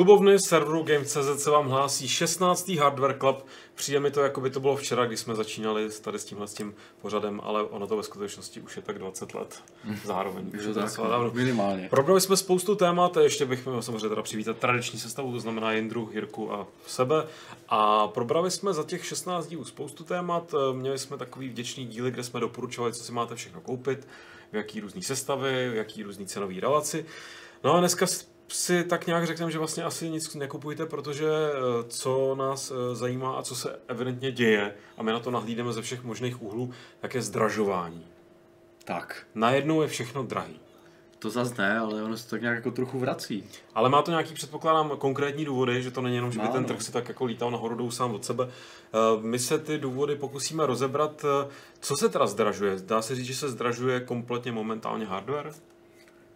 Klubovny serveru Game.cz se vám hlásí 16. Hardware Club. Přijde mi to, jako by to bylo včera, když jsme začínali tady s tímhle s tím pořadem, ale ono to ve skutečnosti už je tak 20 let zároveň. Je Už je to tak, dávno. minimálně. Probrali jsme spoustu témat, ještě bych měl samozřejmě teda přivítat tradiční sestavu, to znamená Jindru, Jirku a sebe. A probrali jsme za těch 16 dílů spoustu témat, měli jsme takový vděčný díly, kde jsme doporučovali, co si máte všechno koupit, v jaký různý sestavy, v jaký různý cenový relaci. No a dneska si tak nějak řekneme, že vlastně asi nic nekupujte, protože eh, co nás eh, zajímá a co se evidentně děje, a my na to nahlídeme ze všech možných úhlů, tak je zdražování. Tak, Najednou je všechno drahý. to zase ne, ale ono se tak nějak jako trochu vrací. Ale má to nějaký, předpokládám, konkrétní důvody, že to není jenom, že by ten no. trh si tak jako lítal nahoru dolů sám od sebe. Eh, My se ty důvody pokusíme rozebrat. Co se teda zdražuje? Dá se říct, že se zdražuje kompletně momentálně hardware?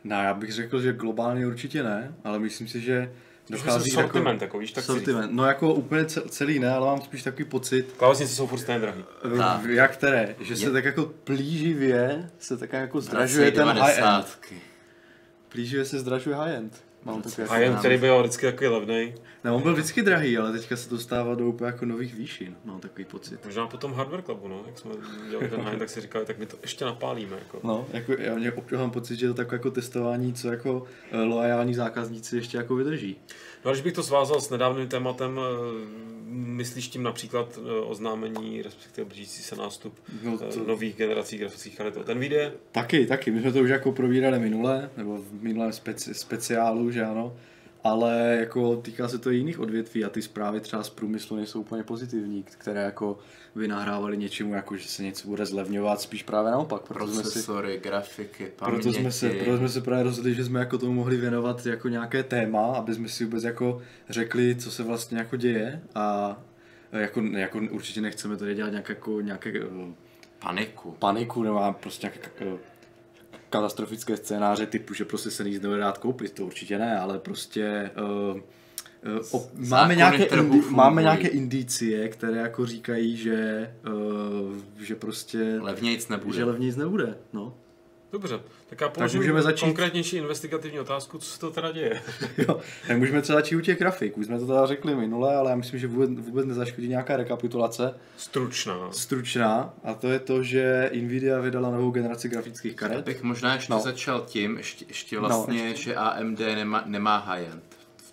No, já bych řekl, že globálně určitě ne, ale myslím si, že Dochází dochází sortiment, jako, víš, tak sortiment. No jako úplně ce- celý ne, ale mám spíš takový pocit, Klávesnice jsou furt stejně drahý. tak. jak které, že se Je- tak jako plíživě se tak jako zdražuje ten high-end. 90. Plíživě se zdražuje high-end. Mám takové A jen nám. který byl vždycky takový levnej. Ne, on byl vždycky drahý, ale teďka se dostává do úplně jako nových výšin. Mám takový pocit. Možná po tom hardware clubu, no, jak jsme dělali ten high, tak si říkali, tak my to ještě napálíme. Jako. No, jako já mě občas mám pocit, že je to takové jako testování, co jako eh, loajální zákazníci ještě jako vydrží. No a když bych to svázal s nedávným tématem, eh, myslíš tím například eh, oznámení, respektive blížící se nástup No, eh, to- nových generací grafických karet od NVIDIA? Taky, taky. My jsme to už jako probírali minule, nebo v minulém speci- speciálu, že ano. Ale jako týká se to i jiných odvětví a ty zprávy třeba z průmyslu nejsou úplně pozitivní, které jako by nahrávaly něčemu, jako že se něco bude zlevňovat, spíš právě naopak. Proto jsme si, Procesory, grafiky, paměti. proto jsme, se, proto jsme se právě rozhodli, že jsme jako tomu mohli věnovat jako nějaké téma, aby jsme si vůbec jako řekli, co se vlastně jako děje a jako, jako určitě nechceme tady dělat nějaké, jako, nějaké eh, Paniku. paniku nebo prostě nějaké katastrofické scénáře typu, že prostě se nic nebude dát koupit, to určitě ne, ale prostě uh, uh, op, máme, nějaké indi, máme nějaké indicie, které jako říkají, že, uh, že prostě Levnějc nebude. že levně nic nebude, no. Dobře, tak já položím můžeme začít. konkrétnější investigativní otázku, co se to teda děje. Jo, tak můžeme třeba začít u těch grafik. Už jsme to teda řekli minule, ale já myslím, že vůbec, vůbec nezaškodí nějaká rekapitulace Stručná. stručná a to je to, že Nvidia vydala novou generaci grafických Já karet. bych možná ještě No. začal tím, ještě, ještě No, vlastně, ještě. že AMD nemá, nemá high-end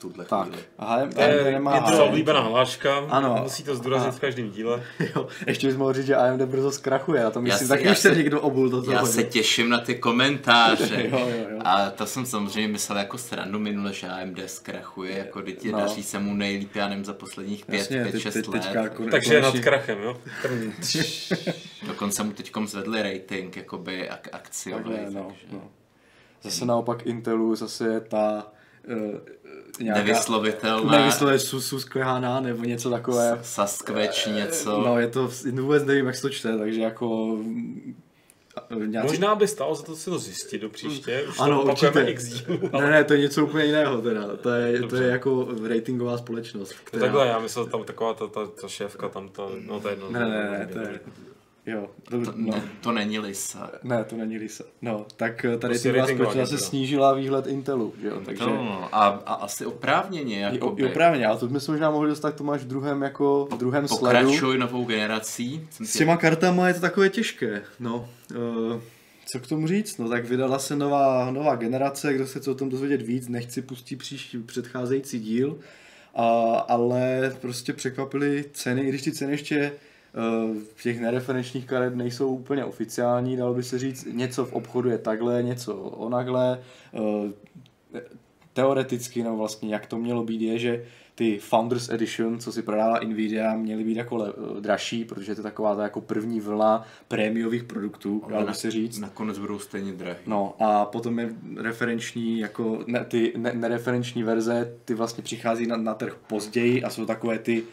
tuhle Tak, chvíli. a HM, To je nemá Jindrova high-end. oblíbená hláška, Ano. musí to zdůraznit A- v každém díle. Jo, ještě bys mohl říct, že AMD brzo zkrachuje, a to myslím já už se někdo obul do toho. Já se těším na ty komentáře. Jo, jo, jo. A to jsem samozřejmě myslel jako srandu minule, že AMD zkrachuje, jako teď No. daří se mu nejlíp, já nevím, za posledních 5, Jasně, 5, teď, 6 teď, let. teďka kon, Takže je nad krachem, jo? Dokonce mu teď zvedli rating, jakoby ak- akciový. Takhle, no, takže no. Zase naopak Intelu zase je ta uh, nějaká... Nevyslovitelná. Nevyslovitelná susklehaná nebo něco takové. Saskveč něco. No, je to, vůbec nevím, jak se to čte, takže jako... mm, Nějací... Možná by stalo za to si to zjistit do příště, už Ano, to určitě. ale Ne, ne, to je něco úplně jiného teda. To je, to je jako ratingová společnost, která... Takhle, já myslel tam taková ta, ta, ta šéfka, tam ta, no to je jedno. Ne, ne, ne, to je... Jo, to, To, no. ne, to není Lisa. Ne, to není Lisa. No, tak eh, tady Prostě ty společnost se snížila výhled Intelu, že jo, takže... No, a, a asi oprávněně, jako i oprávně, ale to jsme se možná mohli dostat k tomu až v druhém, jako v druhém sledu. Pokračuj novou generací. Jsem S tě- těma kartama je to takové těžké, no. Uh, co k tomu říct? No tak vydala se nová, nová generace, kdo se chce o tom dozvědět víc, nechci pustit příští předcházející díl, a, ale prostě překvapily ceny, i když ty ceny ještě uh, těch nereferenčních karet nejsou úplně oficiální, dalo by se říct, něco v obchodu je takhle, něco onakhle. Uh, teoreticky, no vlastně, jak to mělo být, je, že ty Founders Edition, co si prodává Nvidia, měly být jako le, dražší, protože to je taková ta jako první vlna prémiových produktů, dalo by se říct. Nakonec budou stejně drahý. No a potom je referenční, jako ne, ty ne, nereferenční verze, ty vlastně přichází na, na trh později a jsou takové ty,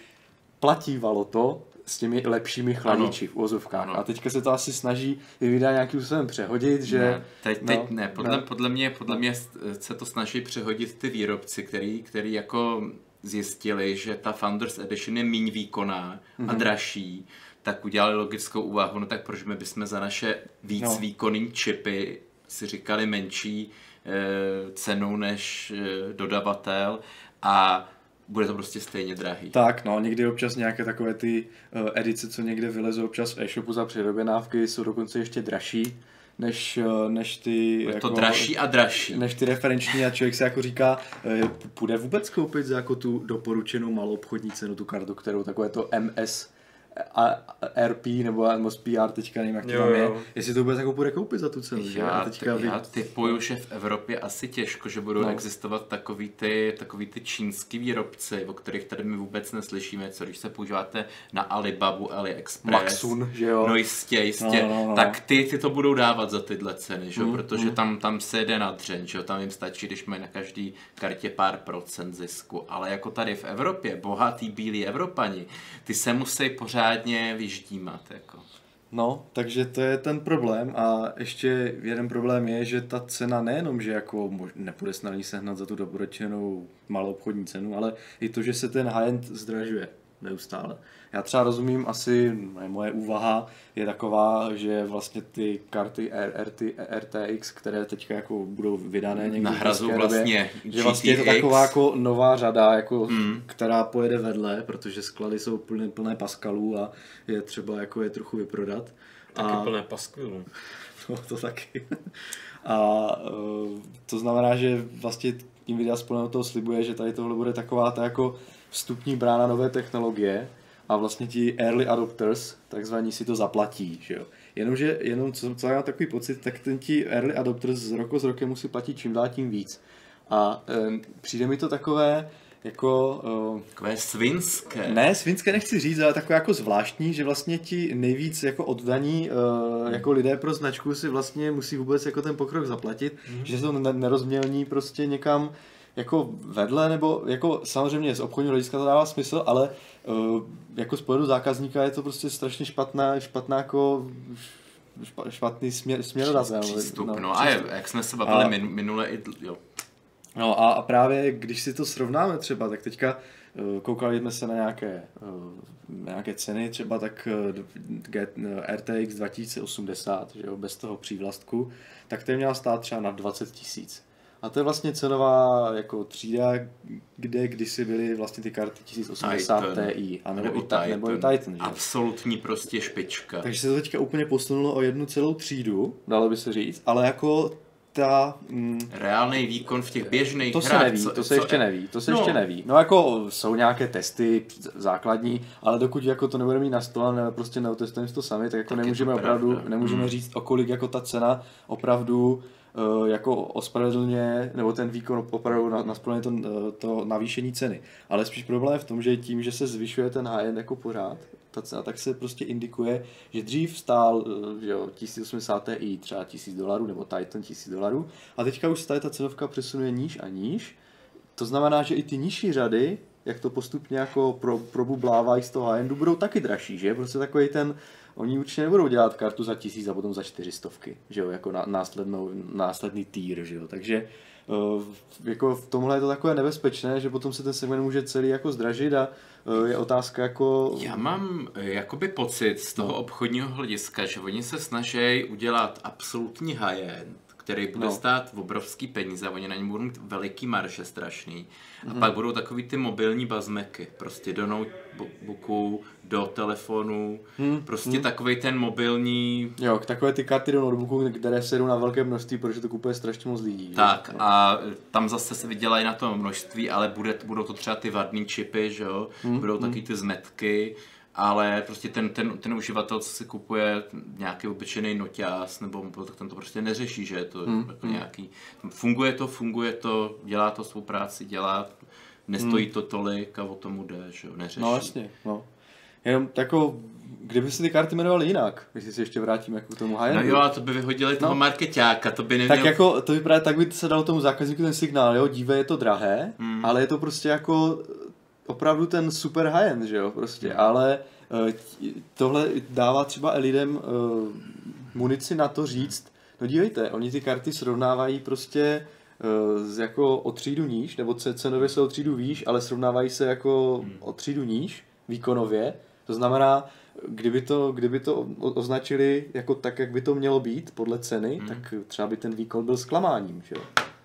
platívalo to s těmi lepšími chladiči v úvozovkách. Ano. A teďka se to asi snaží Nvidia nějakým způsobem přehodit, že... Ne, teď, teď no, ne, podle, ne. podle, mě, podle mě se to snaží přehodit ty výrobci, který, který jako zjistili, že ta Founders Edition je méně výkonná Mhm. a dražší, tak udělali logickou úvahu, no tak proč my bychom za naše víc No. výkonný čipy si říkali menší eh, cenu než eh, dodavatel a bude to prostě stejně drahý. Tak, no, někdy občas nějaké takové ty uh, edice, co někde vylezou občas v e-shopu za předoběnávky, jsou dokonce ještě dražší než, uh, než ty... Jako, to dražší a dražší. Než ty referenční a člověk se jako říká, uh, půjde vůbec koupit za jako tu doporučenou malou obchodní cenu, tu kartu, kterou takové to MS RP nebo MS PR, teďka nevím, jak to Jo, tam je, jo. jestli to vůbec jako půjde koupit za tu cenu. že? Já, teďka vy- já typuju, že v Evropě asi těžko, že budou No. no. existovat takový ty, takový ty čínský výrobci, o kterých tady my vůbec neslyšíme, co když se používáte na Alibabu, AliExpress. Maxun, že jo? No jistě, jistě. No, no, no. Tak ty, ty to budou dávat za tyhle ceny, že? Mm, Mm, protože tam, tam se jde na dřeň, že? tam jim stačí, když mají na každý kartě pár procent zisku. Ale jako tady v Evropě, bohatý bílí Evropani, ty se musí pořádně vyždímat. Jako. No, takže to je ten problém a ještě jeden problém je, že ta cena nejenom, že jako mož- nepůjde snadný sehnat za tu doporučenou malou obchodní cenu, ale i to, že se ten high-end zdražuje neustále. Já třeba rozumím, asi moje úvaha je taková, že vlastně ty karty RT, RTX, které teďka jako budou vydané někdy v Nahrazují brzké době, vlastně že vlastně je to taková jako nová řada, jako, Mm. která pojede vedle, protože sklady jsou plné, plné paskalů a je třeba jako je trochu vyprodat. Taky a, plné paskvilů. No, to taky. A uh, to znamená, že vlastně Nvidia spolu toho slibuje, že tady tohle bude taková ta jako vstupní brána nové technologie a vlastně ti early adopters, takzvaní si to zaplatí, že jo. Jenomže, jenom co, co já takový pocit, tak ten ti early adopters z roku z rokem musí platit čím dál tím víc. A um, přijde mi to takové, jako uh, Takové svinské. ne, svinské nechci říct, ale takové jako zvláštní, že vlastně ti nejvíc jako oddaní uh, jako lidé pro značku si vlastně musí vůbec jako ten pokrok zaplatit, mm. že se to ne- nerozmělní prostě někam jako vedle, nebo jako samozřejmě z obchodního hlediska to dává smysl, ale uh, jako z pohledu zákazníka je to prostě strašně špatná, špatná jako špa- špatný směr, směrodat. Přístup, no, no a je, jak jsme se bavili A- min, minule, i, jo. No a, a právě když si to srovnáme třeba, tak teďka eh, koukali jsme se na nějaké, na nějaké ceny, třeba tak eh, G- eh, RTX 2080, že jo, bez toho přívlastku, tak to měla stát třeba na 20 tisíc. A to je vlastně cenová jako třída, kde kdysi byly vlastně ty karty 1080 Titan. Ti, a nebo, i ta, nebo i Titan. Titan, že? Absolutní prostě špička. Takže se to teďka úplně posunulo o jednu celou třídu, dalo by se říct, ale jako ta... Mm, Reálný výkon v těch běžných to se hrách. neví, co- to se co- ještě neví, to se No. ještě neví. No jako jsou nějaké testy základní, ale dokud jako to nebudeme mít na stole, ne, prostě neotestujeme to sami, tak jako Tak je nemůžeme opravdu, nemůžeme Hmm. říct, o kolik jako ta cena opravdu jako ospravedlně, nebo ten výkon opravdu na, nasplňuje to, eh, to navýšení ceny. Ale spíš problém je v tom, že tím, že se zvyšuje ten high jako pořád, ta cena, tak se prostě indikuje, že dřív stál eh, že jo, 1080 Ti třeba 1000 dolarů, nebo Titan 1000 dolarů, a teďka už tady ta cenovka přesunuje níž a níž, to znamená, že i ty nižší řady, jak to postupně jako pro, probublávají z toho high budou taky dražší, že? Prostě takový ten, oni určitě nebudou dělat kartu za tisíc a potom za čtyřistovky, že jo, jako na, následnou, následný týr, že jo, takže uh, jako v tomhle je to takové nebezpečné, že potom se ten segment může celý jako zdražit a uh, je otázka jako... Já mám eh, jakoby pocit z toho obchodního hlediska, že oni se snaží udělat absolutní high-end, který bude No. stát obrovský peníze, oni na něm budou mít veliký marže strašný. A Mhm. pak budou takový ty mobilní bazmeky, prostě do notebooku, do telefonu, Hmm, prostě hmm. takový ten mobilní Jo, takové ty karty do notebooku, které se jdou na velké množství, protože to kupuje strašně moc lidí. Tak No. a tam zase se vydělají na tom množství, ale bude, budou to třeba ty vadný čipy, že jo? Hmm, budou taky ty zmetky, ale prostě ten, ten, ten uživatel, co si kupuje nějaký obyčejný noťás nebo mobil, tak ten to prostě neřeší, že je to Hmm, jako nějaký, funguje to, funguje to, dělá to svou práci, dělá, nestojí to tolik a o tomu jde, že jo, neřeší. Hmm. No jasně, no. Jenom jako, kdyby se ty karty jmenovaly jinak, když se ještě vrátíme jako k tomu high No jo, a to by vyhodili toho No. marketáka, to by neměl... Tak jako, to vypadá, tak by se dal tomu zákazníku ten signál, jo, dívej, je to drahé, Hmm. ale je to prostě jako opravdu ten super high-end, že jo, prostě, ale eh, tohle dává třeba lidem uh, munici na to říct, no dívejte, oni ty karty srovnávají prostě uh, z jako o třídu níž, nebo ce- cenově se o třídu výš, ale srovnávají se jako Hmm. o třídu níž, výkonově, to znamená, kdyby to, kdyby to označili jako tak, jak by to mělo být podle ceny, Hmm. tak třeba by ten výkon byl zklamáním, že jo.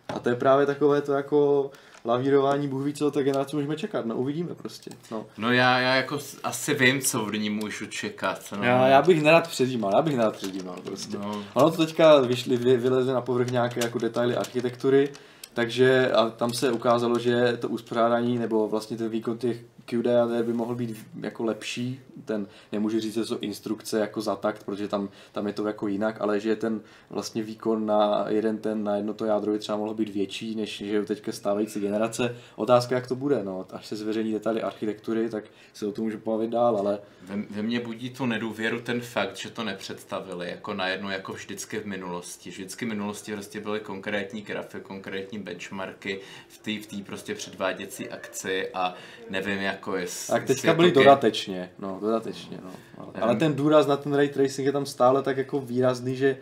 A to je právě takové to jako lavírování, Bůh ví, co tak generace můžeme čekat, no uvidíme prostě. No. No já, já jako asi vím, co od ní můžu čekat. No. Já, já bych nerad předjímal, já bych nerad předjímal prostě. No. Ono to teďka vyšly, vy- vylezly na povrch nějaké jako detaily architektury, takže a tam se ukázalo, že to uspořádání nebo vlastně ten výkon těch QDAD by mohl být jako lepší. Ten, nemůžu říct, že jsou instrukce jako za takt, protože tam, tam je to jako jinak, ale že ten vlastně výkon na jeden ten, na jedno to jádro by třeba mohl být větší, než že teďka stávající generace. Otázka, jak to bude, no. Až se zveřejní detaily architektury, tak se o tom můžu pobavit dál, ale Ve, ve mně budí tu nedůvěru ten fakt, že to nepředstavili jako najednou jako vždycky v minulosti. Vždycky v minulosti prostě byly konkrétní grafy, konkrétní benchmarky v té v tý prostě předváděcí akci a nevím jako jestli... Tak teďka ke- dodatečně, no, dodatečně, no. Ale, ale ten důraz na ten ray tracing je tam stále tak jako výrazný, že,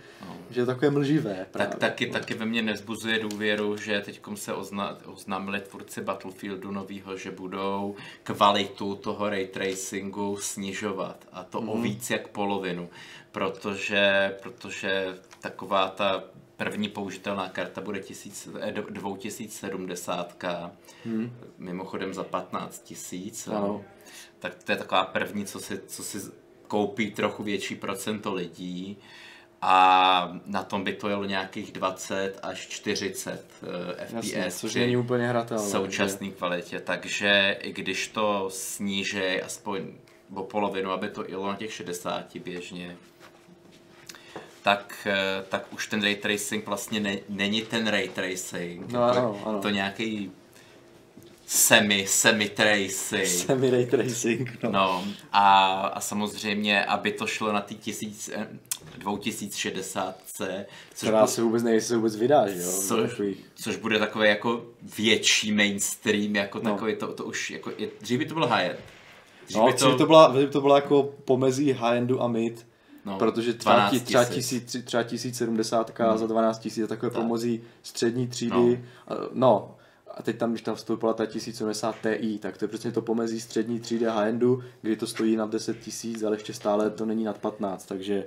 že je takové mlživé právě. Tak taky, taky ve mně nezbuzuje důvěru, že teď se ozna, oznámili tvůrci Battlefieldu novýho, že budou kvalitu toho ray tracingu snižovat. A to o víc jak polovinu. Protože, protože taková ta první použitelná karta bude tisíc, eh, dv- 2070, hmm. mimochodem za 15 tisíc. Ano. Tak to je taková první, co si, co si koupí trochu větší procento lidí a na tom by to jelo nějakých 20 až 40 uh, Jasně, FPS což není úplně hratelné. současné kvalitě, takže i když to sníží aspoň o polovinu, aby to jelo na těch 60 běžně, tak, eh, tak už ten ray tracing vlastně ne, není ten ray tracing. No, jako ano, ano. To nějaký semi, semi tracing. Semi ray tracing, no. No a, a samozřejmě, aby to šlo na ty tisíc, eh, 2060, což, Která se vůbec jestli se vůbec vydá, že jo? což, Takových- což bude takový jako větší mainstream, jako No. takový, to, to už, jako, je, dřív by to bylo high-end. Dřív No, by to... to, byla, to byla jako pomezí high-endu a mid, no, protože třeba, 12 ti, třeba, 000. tisíc, třeba 1070 za 12 tisíc takové Tak. pomozí střední třídy. No. No. no. A teď tam, když tam vstoupila ta 1070 Ti, tak to je přesně to pomezí střední třídy a high-endu, kdy to stojí nad 10 tisíc, ale ještě stále to není nad 15, takže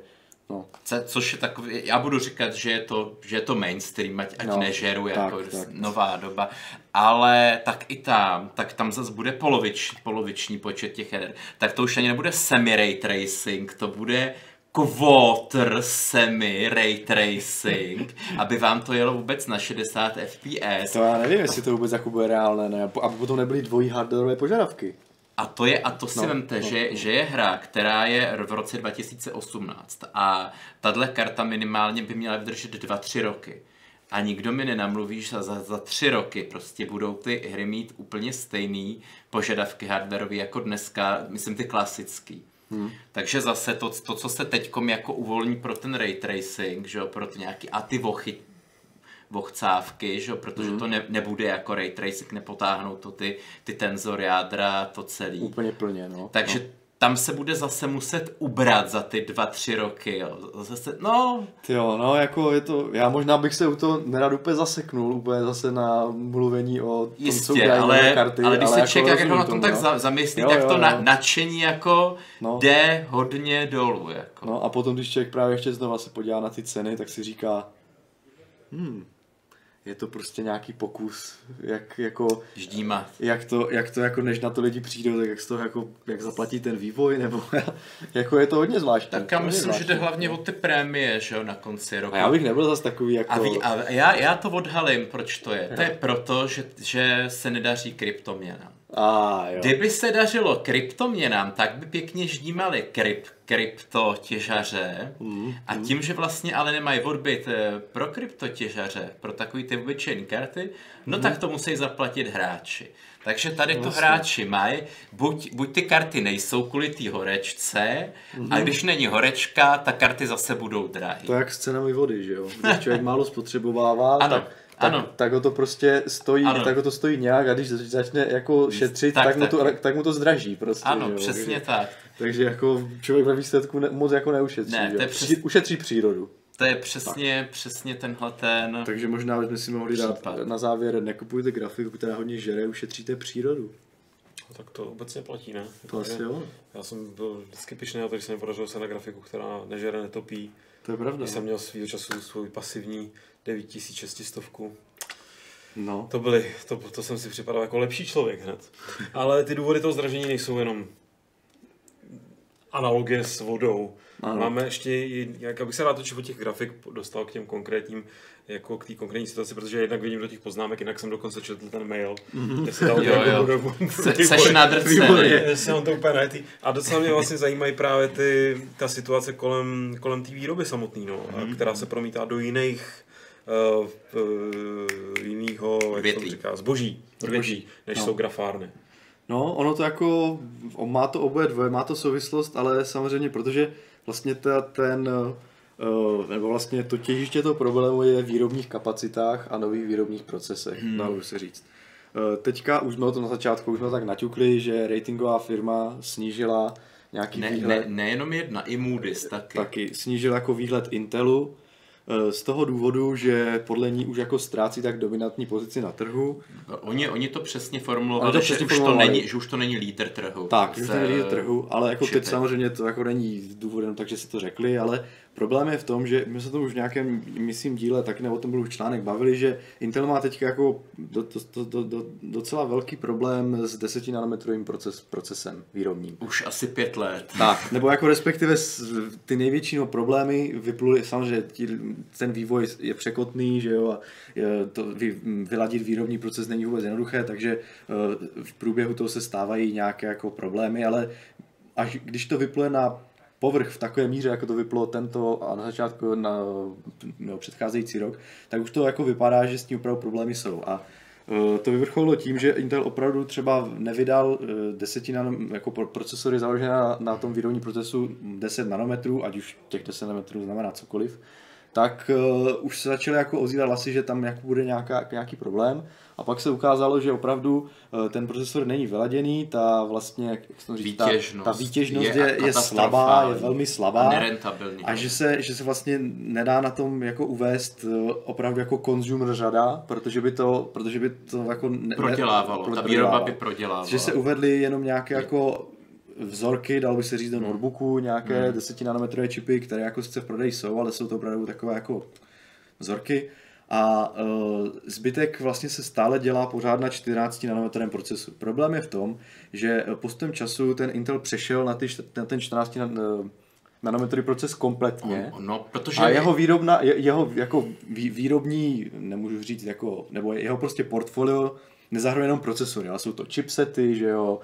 no. Co- Což je takový, já budu říkat, že je to, že je to mainstream, ať, ať No, nežeru tak, jako tak. nová doba, ale tak i tam, tak tam zase bude polovič, poloviční počet těch jader. Tak to už ani nebude semi-ray tracing, to bude quarter semi ray tracing, aby vám to jelo vůbec na 60 fps. To já nevím, jestli to vůbec jako bude reálné, ne? Aby potom nebyly dvojí hardwareové požadavky. A to je, a to si No, vemte, no, že, no. že je hra, která je v roce 2018 a tahle karta minimálně by měla vydržet 2-3 roky. A nikdo mi nenamluví, že za, za tři roky prostě budou ty hry mít úplně stejný požadavky hardwareový jako dneska, myslím ty klasický. Hmm. Takže zase to, to, co se teďkom jako uvolní pro ten ray tracing, že jo, pro ty nějaký a ty vochy, vochcávky, že jo, protože Mhm. to ne, nebude jako ray tracing, nepotáhnou to ty, ty tenzor jádra, to celý. Úplně plně, no. Takže no. Tam se bude zase muset ubrat za ty dva, tři roky. Jo. Zase, no, Jo, no jako je to, já možná bych se u toho nerad úplně zaseknul, úplně zase na mluvení o tom, co jistě, udělají nové ale, karty, ale když se jako člověk jako na tom tak no. za, zamyslí, Jo, tak jo, to jo. na, nadšení jako No. jde hodně dolů. Jako. No a potom, když člověk právě ještě znova se podívá na ty ceny, tak si říká, hmm, je to prostě nějaký pokus, jak jako, Ždíma. jak to, jak to jako než na to lidi přijdou, tak jak toho jako, jak zaplatí ten vývoj, nebo jako je to hodně zvláštní. Tak já myslím, že jde zvláštní. hlavně o ty prémie, že jo, na konci roku. A já bych nebyl zase takový jako... A, ví, a já, já to odhalím, proč to je. To je proto, že, že se nedaří kryptoměnám. A jo. Kdyby se dařilo kryptoměnám, tak by pěkně ždímali kryp, kryptotěžaře a tím, že vlastně ale nemají odbyt eh, pro kryptotěžaře, pro takový ty obyčejné karty, no tak to musí zaplatit hráči. Takže tady to Vlastně. hráči mají, buď, buď ty karty nejsou kvůli té horečce, a když není horečka, tak karty zase budou drahé. To je jak s cenami vody, že jo? Když člověk málo spotřebovává, Ano, tak, tak, ano. tak ho to prostě stojí, Ano. tak ho to stojí nějak a když začne jako šetřit, Tak, tak, tak, mu, to, tak. tak mu to zdraží prostě, Ano, jo? přesně Takže, tak. takže jako člověk ve výsledku ne, moc jako neušetří, Ne, že to je jo? přes- Při- Ušetří přírodu. To je přesně, přesně tenhle ten... Takže možná bychom si mohli dát Případ. na závěr, nekupujte grafiku, která hodně žere, ušetříte přírodu. Tak to obecně platí, ne? To asi jo. Já jsem byl vždycky pišný na to, když se mi podařilo se na grafiku, která nežere, netopí. To je pravda. Když jsem měl svýho času svůj pasivní 9600. No. To byly, to, to jsem si připadal jako lepší člověk hned. Ale ty důvody toho zdražení nejsou jenom analogie s vodou. Ano. Máme ještě, jak abych se rád točil těch grafik dostal k těm konkrétním, jako k té konkrétní situaci, protože jednak vidím do těch poznámek, jinak jsem dokonce četl ten mail, Mhm. kde si dal Jo, jo. Se- to úplně. A docela mě vlastně zajímají právě ty, ta situace kolem, kolem té výroby samotný, no, Mhm. a která se promítá do jiných uh, uh, jinýho, jak se Odvětví. tomu říká, zboží, odvětví, než No. jsou grafárny. No, ono to jako, on má to oboje dvoje, má to souvislost, ale samozřejmě, protože vlastně ta, ten, uh, nebo vlastně to těžiště toho problému je v výrobních kapacitách a nových výrobních procesech, hmm. dalo by se říct. Uh, teďka už jsme o tom na začátku, už jsme to tak naťukli, že ratingová firma snížila nějaký Ne, výhled, ne, nejenom jedna, i Moody's taky. taky snížil jako výhled Intelu, eh, z toho důvodu, že podle ní už jako ztrácí tak dominantní pozici na trhu. Oni, oni to přesně formulovali, to že, přesně už to formulovali. není, že už to není lídr trhu. Tak, že Z, to není trhu, ale jako teď samozřejmě to jako není důvodem, takže si to řekli, ale problém je v tom, že my se to už v nějakém, myslím, díle, tak nebo o tom byl už článek, bavili, že Intel má teď jako do, do, do, do, do, docela velký problém s 10 nanometrovým proces, procesem výrobním. Už asi pět let. Tak, nebo jako respektive s- ty největší no, problémy vypluly, samozřejmě ten vývoj je překotný, že jo, a je to, vy, vyladit výrobní proces není vůbec jednoduché, takže eh, v průběhu toho se stávají nějaké jako problémy, ale až když to vypluje na povrch v takové míře, jako to vyplo tento a na začátku na no, předcházející rok, tak už to jako vypadá, že s tím opravdu problémy jsou. A eh, to vyvrcholilo tím, že Intel opravdu třeba nevydal 10 nanom, jako pro- procesory založené na, na tom výrobním procesu 10 nanometrů, ať už těch 10 nanometrů znamená cokoliv, tak uh, už se začaly jako ozývat hlasy, že tam jako bude nějaká, nějaký problém. A pak se ukázalo, že opravdu uh, ten procesor není vyladěný, ta vlastně, jak to říct, ta, Výtěžnost ta výtěžnost je je, je, slabá, je velmi A slabá. nerentabilní. A že se, že se vlastně nedá na tom jako uvést eh, opravdu jako consumer řada, protože by to, protože by to jako ne, prodělávalo, ne, ta výroba by prodělávala. že se uvedly jenom nějaké jako vzorky, dalo by se říct do Hmm. notebooku, nějaké 10 nanometrové čipy, které jako sice v prodeji jsou, ale jsou to opravdu takové jako vzorky. A uh, zbytek vlastně se stále dělá pořád na 14 nanometrovém procesu. Problém je v tom, že postupem času ten Intel přešel na, ty, na ten 14 nan, uh, nanometrový proces kompletně. No, protože A jeho výrobna, je- jeho jako vý- výrobní, nemůžu říct, jako, nebo jeho prostě portfolio nezahrnuje jenom procesory, ale jsou to chipsety, že jo,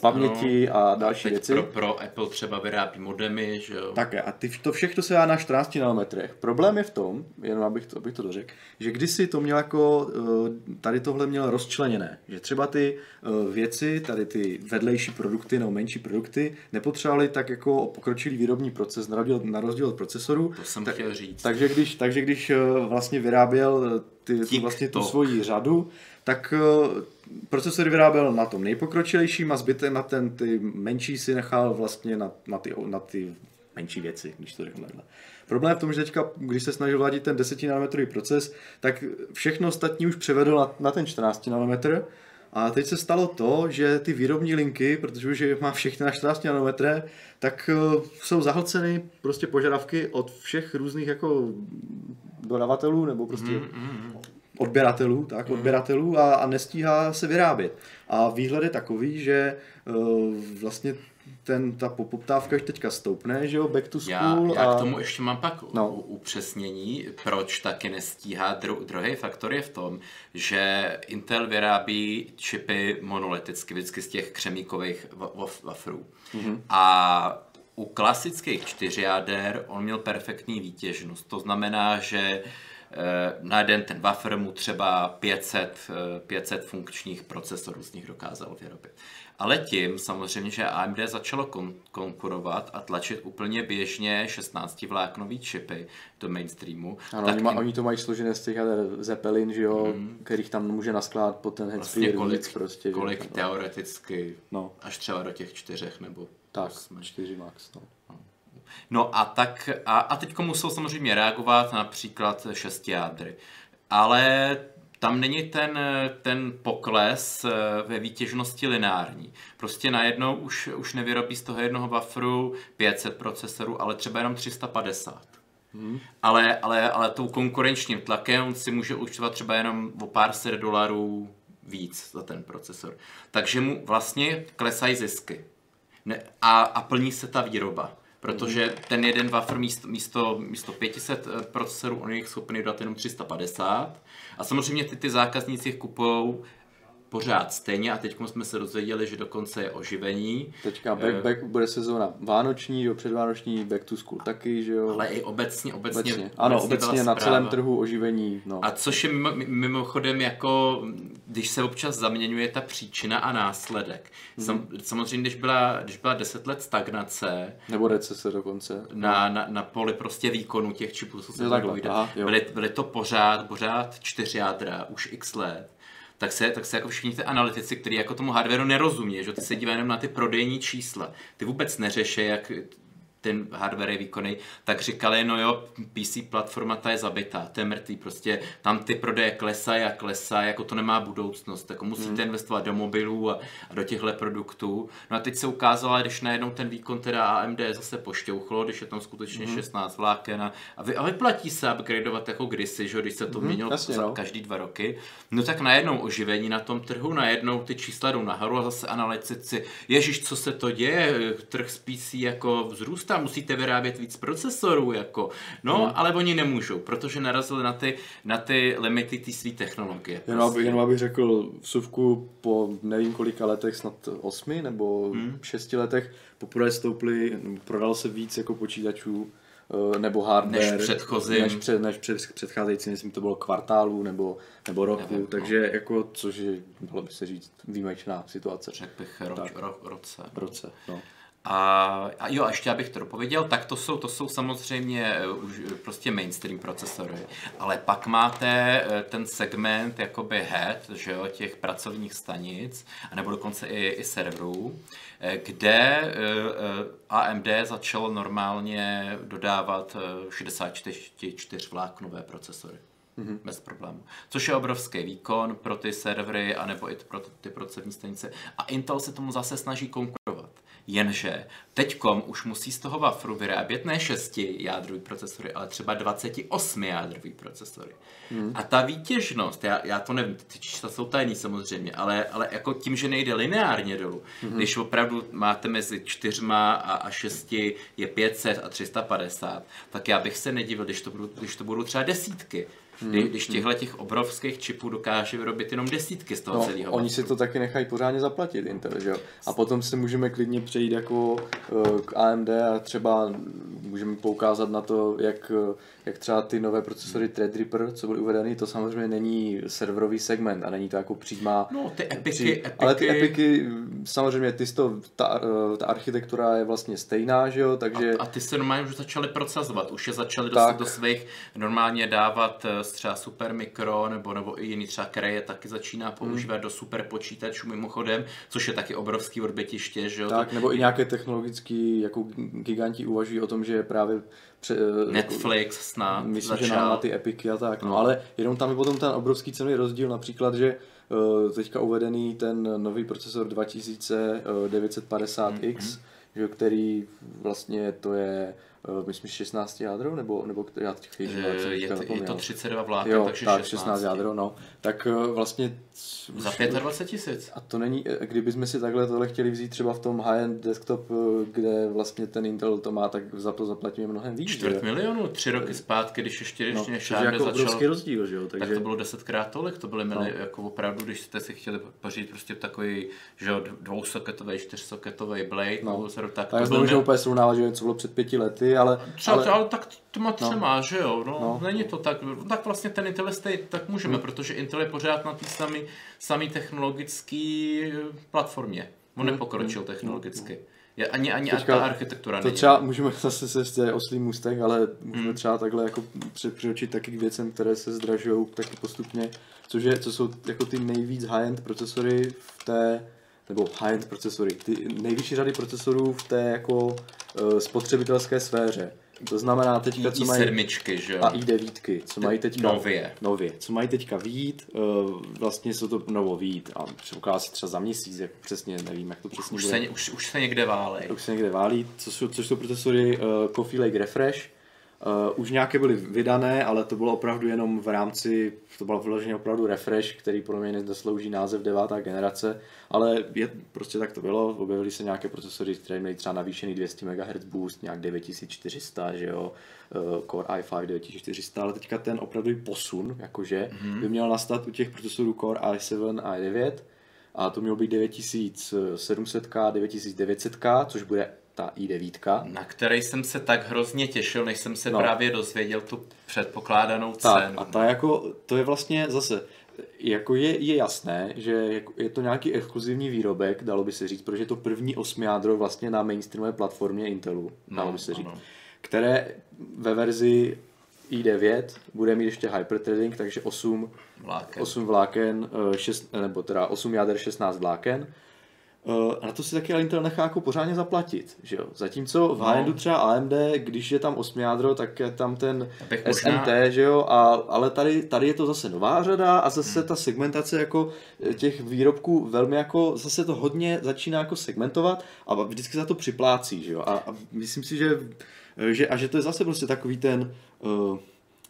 paměti a další teď věci. pro, pro Apple třeba vyrábí modemy, že jo. Také. A ty, to všechno se dá na 14 nanometrech. Problém je v tom, jenom abych to, abych to dořekl, že kdysi to měl jako, eh, tady tohle měl rozčleněné, že třeba ty eh, věci, tady ty vedlejší produkty nebo menší produkty nepotřebovaly tak jako pokročilý výrobní proces na rozdíl, na rozdíl od procesoru. To jsem Tak- chtěl říct. Takže když, takže když eh, vlastně vyráběl ty, vlastně tu svoji řadu, tak eh, procesory vyráběl na tom nejpokročilejším a zbytek na ten ty menší si nechal vlastně na, na, ty, na ty menší věci, když to řeknu takhle. Problém je v tom, že teďka, když se snažil vladit ten 10 nanometrový proces, tak všechno ostatní už převedl na, na ten 14 nanometr a teď se stalo to, že ty výrobní linky, protože už je má všechny na 14 nanometre, tak eh, jsou zahlceny prostě požadavky od všech různých jako dodavatelů nebo prostě Mm, odběratelů, tak, odběratelů a, a nestíhá se vyrábět. A výhled je takový, že uh, vlastně ten, ta poptávka už teďka stoupne, že jo, back to Já, school. já a... k tomu ještě mám pak No. upřesnění, proč taky nestíhá. Dru, druhý faktor je v tom, že Intel vyrábí čipy monoliticky, vždycky z těch křemíkových wa- wa- waferů. Mm-hmm. A u klasických čtyřjáder on měl perfektní výtěžnost. To znamená, že eh, na jeden ten wafer mu třeba 500, eh, 500 funkčních procesorů z nich dokázal vyrobit. Ale tím samozřejmě, že AMD začalo kon- konkurovat a tlačit úplně běžně 16 vláknový čipy do mainstreamu, Ano, tak oni, jim- oni to mají složené z těch Zeppelin, že jo, mm. kterých tam může naskládat po ten vlastně headsphere kolik, víc prostě. že kolik jo. teoreticky, No. až třeba do těch čtyřech nebo Tak, osmi. 4 max. No. No a tak, a, a teď musel samozřejmě reagovat například šesti jádry. Ale tam není ten, ten pokles eh, ve výtěžnosti lineární. Prostě najednou už, už nevyrobí z toho jednoho bufferu 500 procesorů, ale třeba jenom 350. Hmm. Ale, ale, ale tou konkurenčním tlakem on si může účtovat třeba jenom o pár set dolarů víc za ten procesor. Takže mu vlastně klesají zisky. Ne, a, a plní se ta výroba. Protože ten jeden wafer místo, místo, místo 500 eh, procesorů, on je schopný dát jenom 350. A samozřejmě ty, ty zákazníci kupují pořád stejně a teď jsme se dozvěděli, že dokonce je oživení. Teďka back, back, bude sezóna vánoční, jo, předvánoční, back to school taky, že jo. Ale i obecně, obecně, obecně. Ano, obecně, obecně na celém trhu oživení. No. A což je mimo, mimochodem jako, když se občas zaměňuje ta příčina a následek. Hmm. Sam, samozřejmě, když byla, když byla deset let stagnace. Nebo recese dokonce. Na, na, na poli prostě výkonu těch čipů, co se byly, byly to pořád, pořád čtyři jádra, už x let tak se, tak se jako všichni ty analytici, kteří jako tomu hardwareu nerozumí, že ty se dívají jenom na ty prodejní čísla. Ty vůbec neřeší, jak ten hardware je výkonný, tak říkali, no jo, PC platforma ta je zabitá, to je mrtvý, prostě tam ty prodeje klesají a klesají, jako to nemá budoucnost, jako musíte hmm. investovat do mobilů a, a do těchto produktů. No a teď se ukázalo, když najednou ten výkon teda AMD zase pošťouchlo, když je tam skutečně hmm. 16 vláken a, a, vy, a vyplatí se upgradeovat jako kdysi, že když se to hmm, měnilo jasně, za no. každý dva roky, no tak najednou oživení na tom trhu, najednou ty čísla jdou nahoru a zase analytici, ježíš, co se to děje, trh s PC jako vzrůstá, tam musíte vyrábět víc procesorů, jako. No, hmm. ale oni nemůžou, protože narazili na ty, na ty limity té své technologie. Jen, prostě. aby, jen abych řekl, v Suvku po nevím kolika letech, snad osmi nebo hmm. šesti letech, poprvé stouply, prodal se víc jako počítačů, eh, nebo hardware. Než předchozím. Než, před, než před, předcházející, myslím, to bylo kvartálu nebo, nebo roku, Nevím, takže no. jako, což je, dalo by se říct, výjimečná situace. Řekl bych roč, tak, ro, roce. Roce, no. A, a jo, a ještě abych to dopověděl, tak to jsou, to jsou samozřejmě eh, už prostě mainstream procesory. Ale pak máte eh, ten segment jakoby head, že jo, těch pracovních stanic, anebo dokonce i, i serverů, eh, kde AMD začalo normálně dodávat 64 vláknové procesory. Mm-hmm. Bez problému. Což je obrovský výkon pro ty servery, anebo i pro ty pracovní stanice. A Intel se tomu zase snaží konkurovat. Jenže teďkom už musí z toho wafru vyrábět ne 6 jádrový procesory, ale třeba 28 jádrový procesory. Hmm. A ta výtěžnost, já, já to nevím, ty čísla jsou tajný samozřejmě, ale, ale jako tím, že nejde lineárně dolů, hmm. když opravdu máte mezi 4 a, a 6 je 500 a 350, tak já bych se nedivil, když to budou, když to budou třeba desítky. Kdy, hmm. Když těchto těch obrovských čipů dokáže vyrobit jenom desítky z toho no, celého. Oni si to taky nechají pořádně zaplatit, Intel, že jo? A potom si můžeme klidně přejít jako uh, k AMD a třeba můžeme poukázat na to, jak, jak třeba ty nové procesory Threadripper, co byly uvedeny, to samozřejmě není serverový segment a není to jako přímá... No, ty epiky, při, epiky... Ale ty epiky, samozřejmě ty to, ta, eh, ta architektura je vlastně stejná, že jo, takže... A, a ty se normálně už začaly procesovat, už je začaly dostat do svých normálně dávat eh, třeba super mikro nebo, nebo i jiný třeba kraje taky začíná hmm. používat hmm. do super počítačů mimochodem, což je taky obrovský odbytiště, že jo. Tak, to... nebo i nějaké technologické jako giganti uvažují o tom, že právě pře, Netflix snad Myslím, začal. že na ty epiky a tak, no. no. ale jenom tam je potom ten obrovský cenový rozdíl, například, že uh, teďka uvedený ten nový procesor 2950X, mm-hmm. že, který vlastně to je myslím 16 jádro, nebo, nebo já teď chvíli, je, je, je to 32 vláken, jo, takže tak, 16. 16 jádro, no. Tak uh, vlastně... Za 25 tisíc. A to není, eh, kdybychom si takhle tohle chtěli vzít třeba v tom high-end desktop, kde vlastně ten Intel to má, tak za to zaplatíme mnohem víc. Čtvrt milionu, tři roky zpátky, když ještě no, ještě jako začal, rozdíl, že jo? Takže... Tak to bylo desetkrát tolik, to byly mili, no. jako opravdu, když jste si chtěli pořídit prostě takový, že jo, dvousoketový, čtyřsoketový blade, no. tak, tak to bylo... můžeme úplně srovnávat, že co bylo před pěti lety, ale Třeba, ale, ale tak má třema, no. že jo, no, no, není to tak, tak vlastně ten Intel Estate tak můžeme, hmm. protože Intel je pořád na té samé samý technologické eh, platformě. On hmm. nepokročil hmm. technologicky. Je, ani ani Teďka, ta architektura to není. třeba můžeme zase se zde oslý můstek, ale můžeme hmm. třeba takhle jako přeočit taky k věcem, které se zdražují taky postupně, což je, co jsou jako ty nejvíc high-end procesory v té nebo high-end procesory, ty nejvyšší řady procesorů v té jako spotřebitelské sféře. To znamená teďka, co mají... sedmičky, že A i devítky, co mají teďka... Nově. Nově. Co mají teďka vít, uh, vlastně jsou to novo vít a ukáže se třeba za měsíc, jak přesně, nevím, jak to přesně už bude. Se, už, už se někde válí. Už se někde válí, což jsou, což jsou procesory uh, Coffee Lake Refresh, Uh, už nějaké byly vydané, ale to bylo opravdu jenom v rámci, to bylo vyloženě opravdu refresh, který podle mě nezaslouží název devátá generace, ale je, prostě tak to bylo, objevily se nějaké procesory, které měly třeba navýšený 200 MHz boost, nějak 9400, že jo, uh, Core i5 9400, ale teďka ten opravdu posun, jakože, mm-hmm. by měl nastat u těch procesorů Core i7 a i9, a to mělo být 9700K, 9900K, což bude ta i9. Na který jsem se tak hrozně těšil, než jsem se no. právě dozvěděl tu předpokládanou cenu. Tak, a ta jako, to je vlastně zase, jako je, je jasné, že je to nějaký exkluzivní výrobek, dalo by se říct, protože je to první osmiádro vlastně na mainstreamové platformě Intelu, dalo no, by se říct, ano. které ve verzi i9 bude mít ještě hyperthreading, takže 8 vláken, 8 vláken 6, nebo teda 8 jader 16 vláken Uh, na to si taky Intel nechá jako pořádně zaplatit, že jo? Zatímco v no. high třeba AMD, když je tam 8 jádro, tak je tam ten SMT, možná... že jo? A, ale tady, tady je to zase nová řada a zase hmm. ta segmentace jako eh, těch výrobků velmi jako, zase to hodně začíná jako segmentovat a vždycky za to připlácí, že jo? A, a myslím si, že, eh, že, a že to je zase prostě takový ten, uh,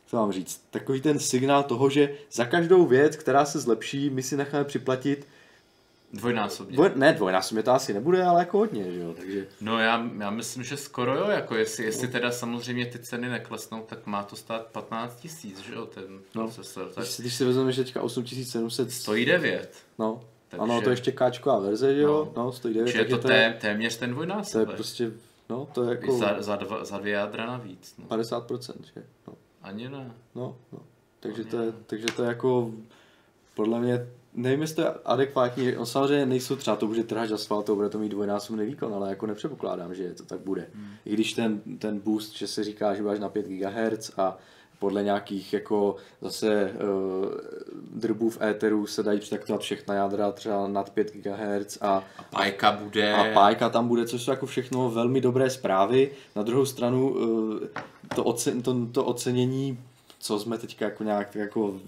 co mám říct, takový ten signál toho, že za každou věc, která se zlepší, my si necháme připlatit Dvojnásobně. Dvoj, ne, dvojnásobně to asi nebude, ale jako hodně, že jo, takže... No já, já myslím, že skoro jo, jako jestli, jestli teda samozřejmě ty ceny neklesnou, tak má to stát 15 tisíc, že jo, ten no, procesor. Tak... Když, když si vezmeme, že teďka 8700... Stojí 9. No, takže... ano, to je ještě káčková verze, že jo, no, no stojí 9. Čiže je to, to té, téměř ten dvojnásobek. To je prostě, no, to je jako... Za, za, dva, za dvě jádra navíc. No. 50%, že? No. Ani ne. No, no. Takže, Ani to je, takže to je jako podle mě nevím, jestli to je adekvátní, on samozřejmě nejsou třeba to bude trhač asfalt, to bude to mít dvojnásobný výkon, ale jako nepředpokládám, že to tak bude. Hmm. I když ten, ten boost, že se říká, že máš na 5 GHz a podle nějakých jako zase uh, drbů v éteru se dají přetaktovat všechna jádra třeba nad 5 GHz a, a pájka bude. A pájka tam bude, což jsou jako všechno velmi dobré zprávy. Na druhou stranu uh, to, ocen, to, to ocenění co jsme teďka jako nějak tak jako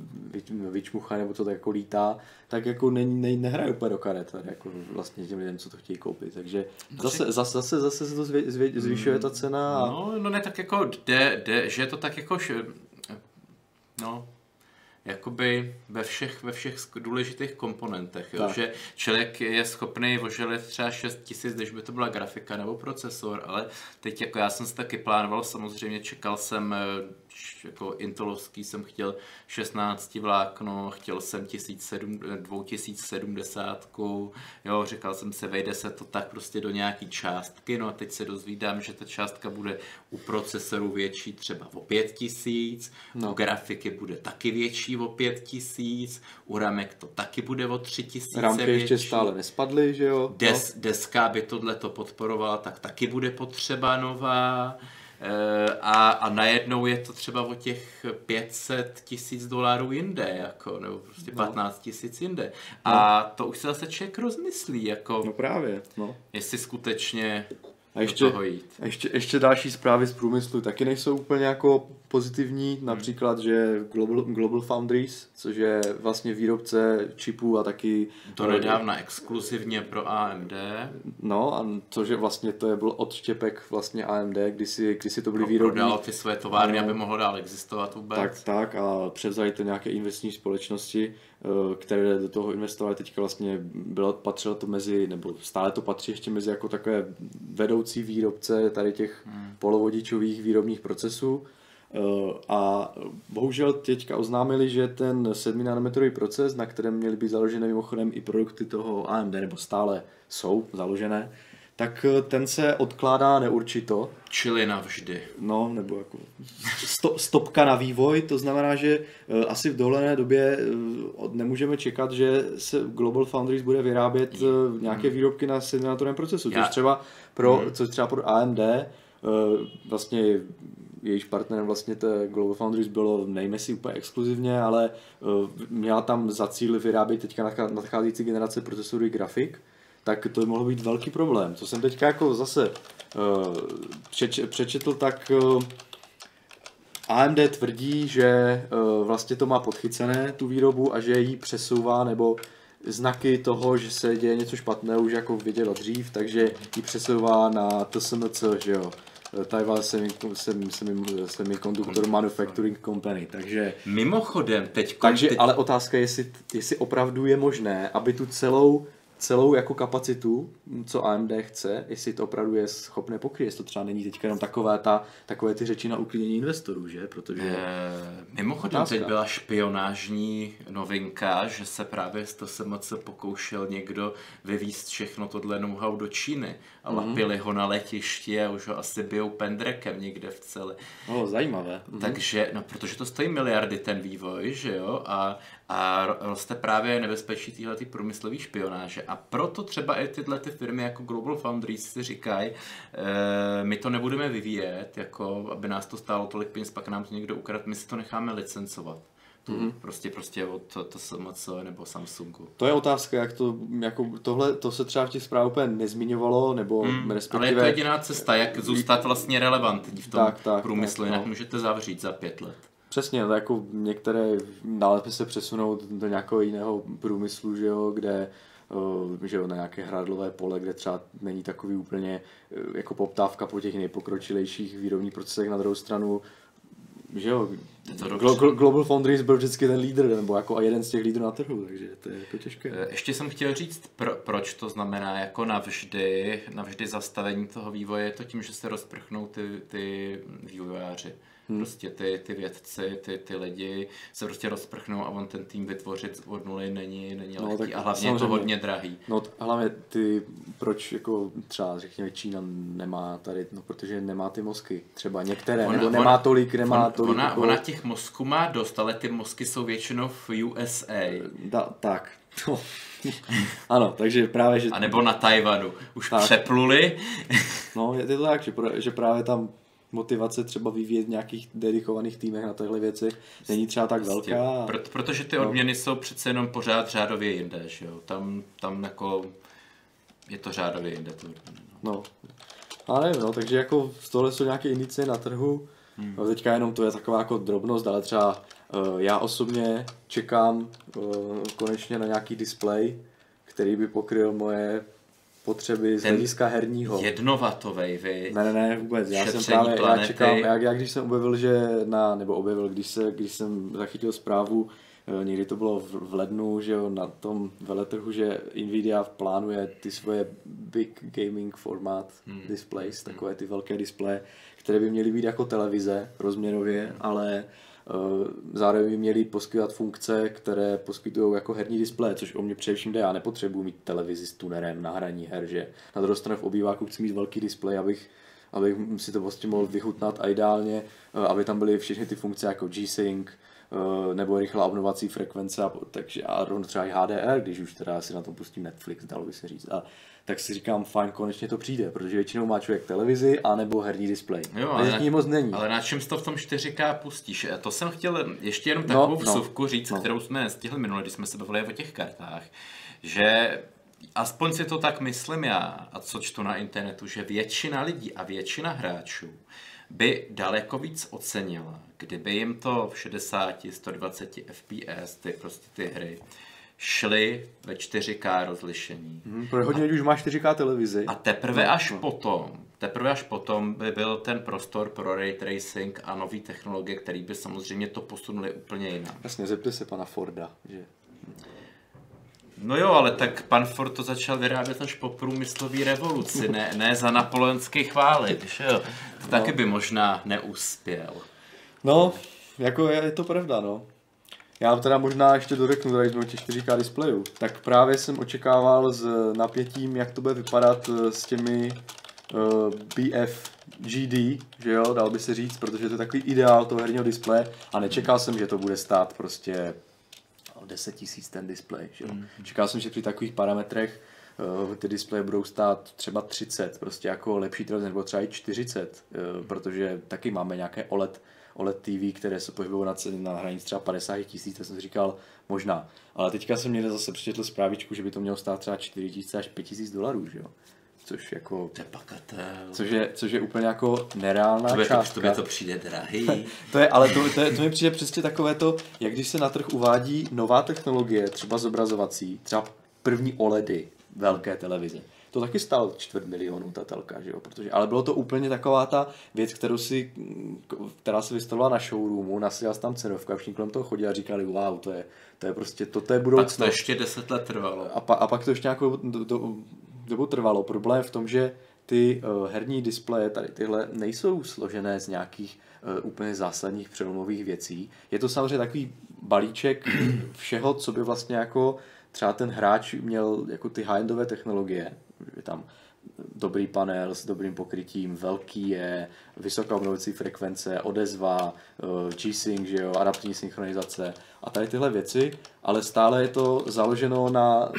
vyčmucha nebo to tak jako lítá, tak jako ne, ne, nehraje úplně do karet jako vlastně těm lidem, co to chtějí koupit. Takže zase, zase, zase, zase se to zvě, zvě, zvyšuje ta cena. A... No, no ne, tak jako jde, jde, že je to tak jako, no, jakoby ve všech, ve všech důležitých komponentech, jo? že člověk je schopný oželit třeba 6 tisíc, když by to byla grafika nebo procesor, ale teď jako já jsem si taky plánoval, samozřejmě čekal jsem eh, jako intelovský jsem chtěl 16 vlákno, chtěl jsem 2070, jo, říkal jsem se, vejde se to tak prostě do nějaký částky, no a teď se dozvídám, že ta částka bude u procesoru větší třeba o 5000, no. u grafiky bude taky větší o 5000, u ramek to taky bude o 3000 Ramky větší. ještě stále nespadly, že jo? Des, no. Deska by tohle to podporovala, tak taky bude potřeba nová. Eh, a, a najednou je to třeba o těch 500 tisíc dolarů jinde, jako, nebo prostě 15 no. tisíc jinde. A no. to už se zase člověk rozmyslí, jako, no právě, no. jestli skutečně a ještě, do toho jít. A ještě, ještě další zprávy z průmyslu taky nejsou úplně jako pozitivní, například, že Global, Global Foundries, což je vlastně výrobce čipů a taky... To nedávna exkluzivně pro AMD. No a to, že vlastně to je byl odštěpek vlastně AMD, kdy si, kdy si to byly no, výrobní... Prodal ty své továrny, no, aby mohlo dál existovat vůbec. Tak, tak a převzali to nějaké investiční společnosti, eh, které do toho investovali teďka vlastně bylo, patřilo to mezi, nebo stále to patří ještě mezi jako takové vedoucí výrobce tady těch hmm. polovodičových výrobních procesů. Eh, a bohužel teďka oznámili, že ten 7 nanometrový proces, na kterém měly být založené mimochodem i produkty toho AMD, nebo stále jsou založené, tak eh, ten se odkládá neurčito. Čili navždy. No, nebo jako sto, stopka na vývoj, to znamená, že uh, asi v dohledné době nemůžeme čekat, že se Global Foundries bude vyrábět nějaké výrobky na 7 nanometrovém procesu, což třeba pro, což třeba pro AMD vlastně jejíž partnerem vlastně té Global Foundries bylo, nejme si úplně exkluzivně, ale uh, měla tam za cíl vyrábět teďka nadcházející generace procesorů grafik, tak to by mohlo být velký problém. Co jsem teďka jako zase uh, přeč, přečetl, tak uh, AMD tvrdí, že vlastně to má podchycené, tu výrobu, a že ji přesouvá nebo znaky toho, že se děje něco špatného už jako viděla dřív, takže ji přesouvá na TSMC, že jo eh, Taiwan Semi, Semi, Semi, Semiconductor Manufacturing Company, takže... Mimochodem, teď... Takže, teď... ale otázka je, jestli, jestli opravdu je možné, aby tu celou celou jako kapacitu, co AMD chce, jestli to opravdu je schopné pokryt, jestli to třeba není teďka jenom takové, ta, takové ty řeči na uklidnění investorů, že? Protože... E, mimochodem otázka. teď byla špionážní novinka, že se právě z to se moc pokoušel někdo vyvíst všechno tohle know-how do Číny a mm. lapili ho na letišti a už ho asi bijou pendrekem někde v celé. No, zajímavé. Takže, no, protože to stojí miliardy ten vývoj, že jo, a a roste právě nebezpečí téhle průmyslové špionáže. A proto třeba i tyhle ty firmy jako Global Foundries si říkají, e, my to nebudeme vyvíjet, jako aby nás to stálo tolik peněz, pak nám to někdo ukradl, my si to necháme licencovat. Mm-hmm. Prostě, prostě od to, to SMC nebo Samsungu. To je otázka, jak to, jako tohle, to se třeba v těch zprávách úplně nezmiňovalo, nebo mm, respektive... Ale je to jediná cesta, jak zůstat vlastně relevantní v tom tak, tak, průmyslu, tak, no. můžete zavřít za pět let. Přesně, jako některé dále by se přesunout do nějakého jiného průmyslu, že jo, kde eh, že jo, na nějaké hradlové pole, kde třeba není takový úplně eh, jako poptávka po těch nejpokročilejších výrobních procesech na druhou stranu, že jo, Glo- Global Foundries byl vždycky ten lídr, nebo jako a jeden z těch lídrů na trhu, takže to je jako těžké. Eh, ještě jsem chtěl říct, pro, proč to znamená jako navždy, navždy zastavení toho vývoje, je to tím, že se rozprchnou ty, ty vývojáři. Hmm. Prostě ty, ty vědci, ty, ty lidi se prostě rozprchnou a on ten tým vytvořit od nuly není, není no, lehký a hlavně je to hodně drahý. No hlavně ty, proč jako třeba řekněme Čína nemá tady, no protože nemá ty mozky, třeba některé, ona, nebo nemá ona, tolik, nemá on, tolik. Ona, jako... ona těch mozků má dost, ale ty mozky jsou většinou v USA. Da, tak, no. ano, takže právě, že... A nebo na Tajvanu. Už tak. přepluli. no, je to tak, že, že právě tam motivace třeba vyvíjet v nějakých dedikovaných týmech na tyhle věci není třeba tak prostě, velká. Proto, protože ty no. odměny no. jsou přece jenom pořád řádově jinde, že jo? Tam, tam jako je to řádově jinde. To, no. no. A nevím, no, takže jako z tohle jsou nějaké indicie na trhu. Hmm. No, teďka jenom to je taková jako drobnost, ale třeba uh, já osobně čekám uh, konečně na nějaký display, který by pokryl moje potřeby z hlediska herního. Jednovatovej, vy. Ne, ne, ne, vůbec. Já jsem právě, planety. já čekám, jak, jak když jsem objevil, že na, nebo objevil, když, se, když jsem zachytil zprávu, eh, někdy to bylo v, v lednu, že jo, na tom veletrhu, že Nvidia plánuje ty svoje big gaming format hmm. displays, takové ty velké displeje, které by měly být jako televize rozměrově, ale Eh, zároveň by měli poskytovat funkce, které poskytují jako herní displeje, což o mě především jde. Já nepotřebuji mít televizi s tunerem na hraní her, že na druhou stranu v obýváku chci mít velký displej, abych abych si to prostě mohl vychutnat a ideálně, eh, aby tam byly všechny ty funkce jako G-Sync, eh, nebo rychlá obnovací frekvence, a, takže a rovno třeba i HDR, když už teda si na tom pustím Netflix, dalo by se říct. A tak si říkám, fajn, konečně to přijde, protože většinou má člověk televizi a nebo herní displej. Jo, ale, na, moc není. ale na čem to v tom 4K pustíš? To jsem chtěl ještě jenom no, takovou no, vsuvku no, říct, no. kterou jsme stihli minule, když jsme se bavili o těch kartách, že aspoň si to tak myslím já, a co čtu na internetu, že většina lidí a většina hráčů by daleko víc ocenila, kdyby jim to v 60, 120 FPS, ty prostě ty hry, šly ve 4K rozlišení. Hmm, pro hodně už má 4K televizi. A teprve no, až no. potom, teprve až potom by byl ten prostor pro ray tracing a nové technologie, které by samozřejmě to posunuli úplně jinam. Jasně, zeptej se pana Forda, že... No jo, ale tak pan Ford to začal vyrábět až po průmyslové revoluci, ne, ne za napoleonské chvály, že jo? To no. taky by možná neuspěl. No, jako je, je to pravda, no. Já teda možná ještě doreknu, tady jsme těch 4K displejů. Tak právě jsem očekával s napětím, jak to bude vypadat eh, s těmi uh, eh, BF GD, že jo, dal by se říct, protože to je takový ideál toho herního displeje a nečekal jsem, že to bude stát prostě 10 tisíc ten displej, že jo. Mm. Čekal jsem, že při takových parametrech uh, ty displeje budou stát třeba 30, prostě jako lepší televize, nebo třeba i 40, uh, protože taky máme nějaké OLED OLED TV, které se pohybují na, na hranici třeba 50 tisíc, tak jsem si říkal možná. Ale teďka jsem měl zase přečetl zprávičku, že by to mělo stát třeba 4 tisíc až 5 tisíc dolarů, že jo? Což jako... To je pakatel. Což je, což je úplně jako nereálná to částka. To, to, to přijde drahý. to je, ale to, to, je, to mi přijde přesně takové to, jak když se na trh uvádí nová technologie, třeba zobrazovací, třeba první OLEDy, velké televize to taky stál čtvrt milionu ta telka, že jo? Protože, ale bylo to úplně taková ta věc, kterou si, která se vystavovala na showroomu, nasadila tam cenovka, všichni kolem toho chodili a říkali, wow, to je, to je prostě, to, to je budoucnost. Pak to ještě deset let trvalo. A, pa, a pak to ještě nějakou dobu, dobu trvalo. Problém v tom, že ty uh, herní displeje, tady tyhle, nejsou složené z nějakých uh, úplně zásadních přelomových věcí. Je to samozřejmě takový balíček všeho, co by vlastně jako třeba ten hráč měl jako ty high-endové technologie. Je tam dobrý panel s dobrým pokrytím, velký je, vysoká obnovující frekvence, odezva, uh, G-Sync, že jo, adaptivní synchronizace a tady tyhle věci, ale stále je to založeno na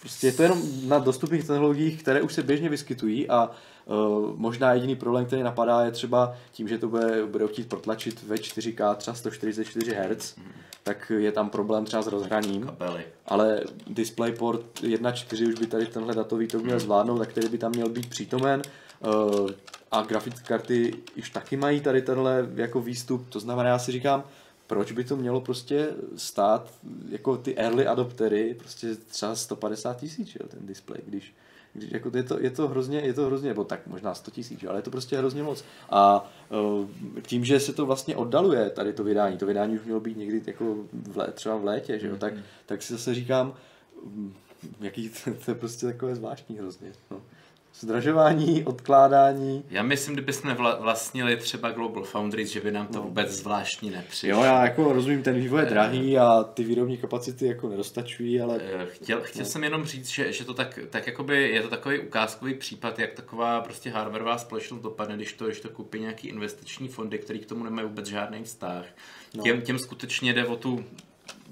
Prostě je to jenom na dostupných technologiích, které už se běžně vyskytují a uh, možná jediný problém, který napadá, je třeba tím, že to bude, bude chtít protlačit ve 4K třeba 144 Hz, tak je tam problém třeba s rozhraním. Kabely. Ale DisplayPort 1.4 už by tady tenhle datový to měl zvládnout, tak který by tam měl být přítomen. Uh, a grafické karty už taky mají tady tenhle jako výstup, to znamená, já si říkám, proč by to mělo prostě stát jako ty early adoptery prostě třeba 150 tisíc, ten display, když, když jako je, to, je, to hrozně, je to hrozně, nebo tak možná 100 tisíc, ale je to prostě hrozně moc. A uh, tím, že se to vlastně oddaluje tady to vydání, to vydání už mělo být někdy jako v lé, třeba v létě, že jo, tak, tak si zase říkám, mm, jaký to, to je prostě takové zvláštní hrozně. No zdražování, odkládání. Já myslím, kdybychom vla- vlastnili třeba Global Foundries, že by nám to no. vůbec zvláštní nepřišlo. Jo, já jako rozumím, ten vývoj je eh. drahý a ty výrobní kapacity jako nedostačují, ale... Eh, chtěl, chtěl no. jsem jenom říct, že, že to tak, tak jakoby je to takový ukázkový případ, jak taková prostě hardwareová společnost dopadne, když to, když to koupí nějaký investiční fondy, který k tomu nemají vůbec žádný vztah. No. Těm, těm skutečně jde o tu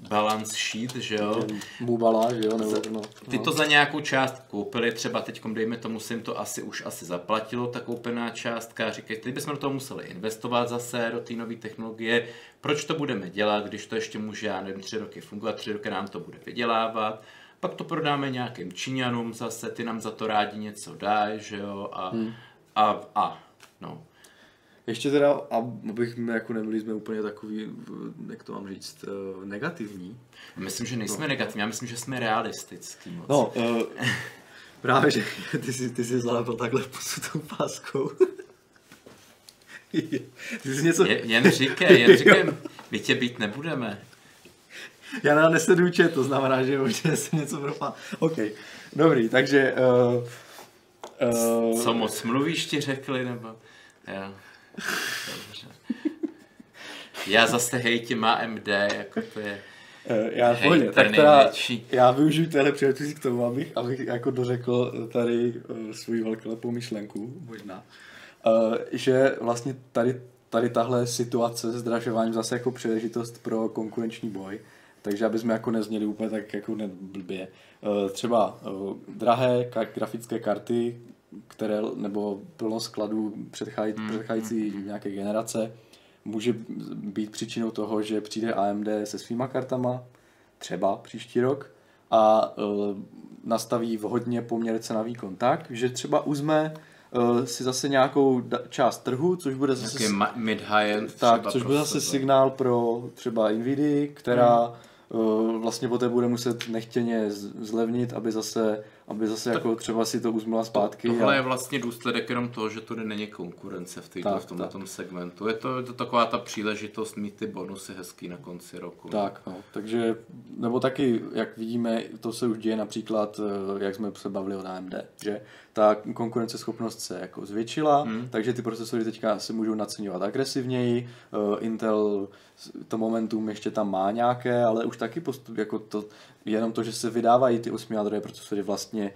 balance sheet, že jo? Mubala, že jo? Nebo, no, Ty to za nějakou část koupili, třeba teď, dejme tomu, si to asi už asi zaplatilo, ta koupená částka, říkají, teď bychom do toho museli investovat zase do té nové technologie, proč to budeme dělat, když to ještě může, já nevím, tři roky fungovat, tři roky nám to bude vydělávat, pak to prodáme nějakým Číňanům zase, ty nám za to rádi něco dají, že jo, a, hmm. a, a, no. Ještě teda, abych jako nebyli jsme úplně takový, jak to mám říct, eh, negativní. Myslím, že nejsme no. negativní, já myslím, že jsme realistický moc. No, uh, právě, že ty jsi, ty jsi zalepil takhle pusutou páskou. ty jsi něco... Je, jen říkej, jen říkej, my tě být nebudeme. Já na nesleduju to znamená, že možná se něco propá. OK, dobrý, takže... Uh, uh, Co moc mluvíš ti řekli, nebo... Jo. Dobře. Já zase hejtím AMD, jako to je... Eh, já hej, tak teda, já využiju téhle příležitosti k tomu, abych, abych jako dořekl tady uh, svůj velkolepou myšlenku, možná, uh, že vlastně tady, tady tahle situace s zdražováním zase jako příležitost pro konkurenční boj, takže aby jsme jako nezněli úplně tak jako blbě. Uh, třeba uh, drahé grafické karty, které, nebo plno skladů předchází, hmm. předcházející hmm. nějaké generace, může být příčinou toho, že přijde AMD se svýma kartama, třeba příští rok, a uh, nastaví vhodně poměr cena výkon tak, že třeba uzme uh, si zase nějakou da- část trhu, což bude zase... mid-high-end Tak, což bude zase signál pro třeba Nvidia, která hmm Eh, vlastně poté bude muset nechtěně zlevnit, aby zase, aby zase jako třeba si to uzmula zpátky. To, tohle a... je vlastně důsledek jenom toho, že tu není konkurence v, týto, v tomto tom segmentu. Je to, je to taková ta příležitost mít ty bonusy hezký na konci roku. Tak, no. takže, nebo taky, jak vidíme, to se už děje například, eh, jak jsme se bavili o AMD, že ta konkurenceschopnost se jako zvětšila, hmm. takže ty procesory teďka se můžou naceňovat agresivněji. Uh, Intel to momentum ještě tam má nějaké, ale už taky postup, jako to, jenom to, že se vydávají ty 8 jádrové procesory vlastně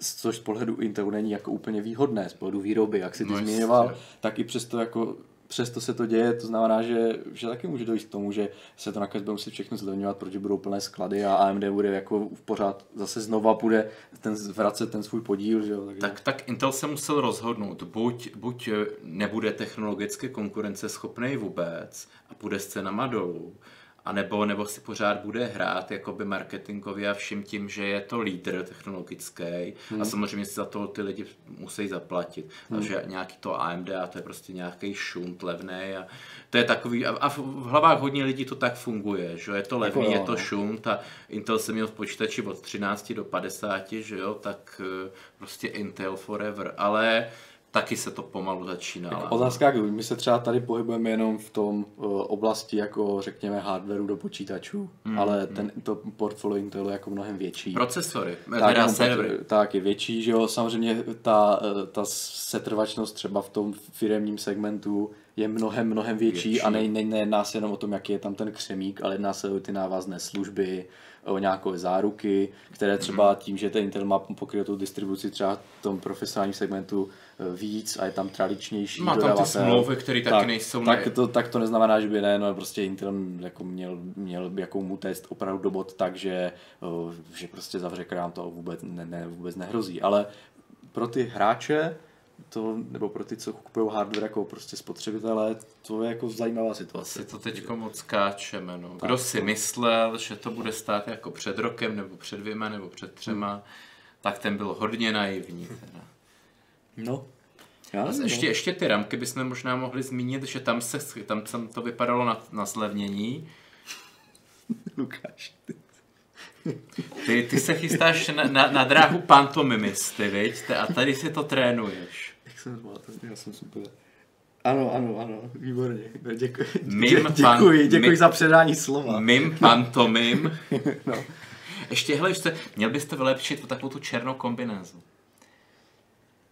což z pohledu Intelu není jako úplně výhodné, z pohledu výroby, jak si ty no, zmiňoval, tak i přesto jako přesto se to děje, to znamená, že, že taky může dojít k tomu, že se to nakonec bude muset všechno zlevňovat, protože budou plné sklady a AMD bude jako v pořád zase znova bude ten, vracet ten svůj podíl. Že jo? Takže... Tak, tak Intel se musel rozhodnout, buď, buď nebude technologicky konkurenceschopný vůbec a půjde s cenama dolů, a nebo, nebo si pořád bude hrát jakoby marketingově a vším tím, že je to lídr technologický hmm. a samozřejmě si za to ty lidi musí zaplatit. Hmm. A že nějaký to AMD a to je prostě nějaký šunt levný a to je takový, a, a v hlavách hodně lidí to tak funguje, že je to levný, jako, je to no. šunt a Intel se měl v počítači od 13 do 50, že jo, tak eh, prostě Intel forever, ale taky se to pomalu začíná. Jako otázka, my se třeba tady pohybujeme jenom v tom uh, oblasti, jako řekněme, hardwareu do počítačů, hmm, ale hmm. ten, to portfolio Intelu je jako mnohem větší. Procesory, tak, teda servery. Tak, je větší, že jo, samozřejmě ta, eh, ta setrvačnost třeba v tom firemním segmentu je mnohem, mnohem větší, větší. a ne, ne, nejedná se jenom o tom, jaký je tam ten křemík, ale jedná se o ty návazné služby, o nějaké záruky, které třeba mhm. tím, že ten Intel má pokrytou distribuci třeba v tom profesionálním segmentu víc a je tam tradičnější Má tam ty smlouvy, které taky tak, nejsou... Tak, ne... to, tak to neznamená, že by ne, no prostě Intel jako měl, měl jakou mu test opravdu do bod tak, že, že prostě zavře krám to vůbec, ne, ne, vůbec nehrozí. Ale pro ty hráče to, nebo pro ty, co kupují hardware jako prostě spotřebitelé, to je jako zajímavá situace. Si to teď moc skáčeme, no. Kdo tak, si to... myslel, že to bude stát jako před rokem, nebo před dvěma, nebo před třema, hmm. tak ten byl hodně naivní. Teda. No, já a ještě, ještě ty ramky bychom možná mohli zmínit, že tam se tam, tam to vypadalo na, na zlevnění. Lukáš, ty. Ty, ty se chystáš na, na, na dráhu pantomimisty, viď? A tady si to trénuješ jsem zval, já jsem super. Ano, ano, ano, výborně. Děkuji, mim děkuji, pan, děkuji mim, za předání slova. Mim pantomim. no. Ještě, hele, ještě, měl byste vylepšit takovou tu černou kombinézu.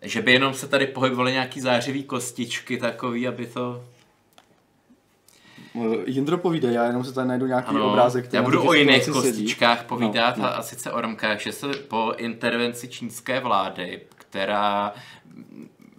Že by jenom se tady pohybovaly nějaký zářivý kostičky takový, aby to... Jindro povídej, já jenom se tady najdu nějaký ano, obrázek. Já budu o jiných kostičkách sedí. povídat no, no. a sice o romkách, že se po intervenci čínské vlády, která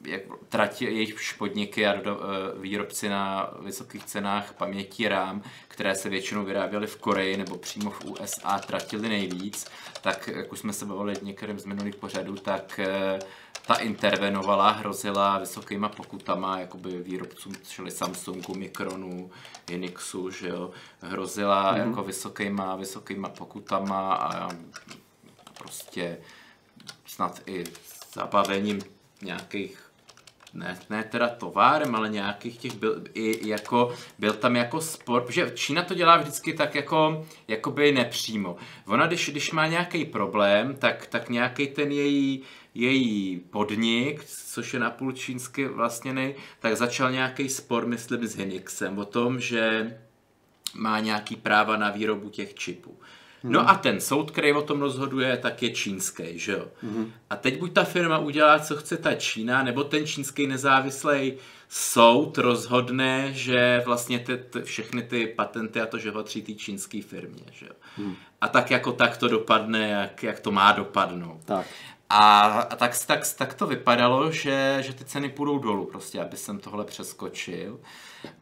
jak tratí jejich podniky a do, eh, výrobci na vysokých cenách paměti RAM, které se většinou vyráběly v Koreji nebo přímo v USA, tratili nejvíc, tak jak už jsme se bavili některým z minulých pořadů, tak eh, ta intervenovala, hrozila vysokýma pokutama, jakoby výrobcům, čili Samsungu, Mikronu, Unixu, že jo, hrozila mm-hmm. jako vysokýma, vysokýma pokutama a prostě snad i zabavením nějakých ne, ne teda továrem, ale nějakých těch byl, i jako, byl tam jako sport, protože Čína to dělá vždycky tak jako, jakoby nepřímo. Ona, když, když má nějaký problém, tak, tak nějaký ten její, její podnik, což je napůl čínsky vlastně tak začal nějaký spor, myslím, s Henixem o tom, že má nějaký práva na výrobu těch čipů. No hmm. a ten soud, který o tom rozhoduje, tak je čínský, že jo? Hmm. A teď buď ta firma udělá, co chce ta Čína, nebo ten čínský nezávislý soud rozhodne, že vlastně ty, ty, všechny ty patenty a to, že ho tří té čínské firmě, že jo? Hmm. A tak jako tak to dopadne, jak, jak to má dopadnout. Tak. A, a tak, tak, tak to vypadalo, že, že ty ceny půjdou dolů, prostě, aby jsem tohle přeskočil.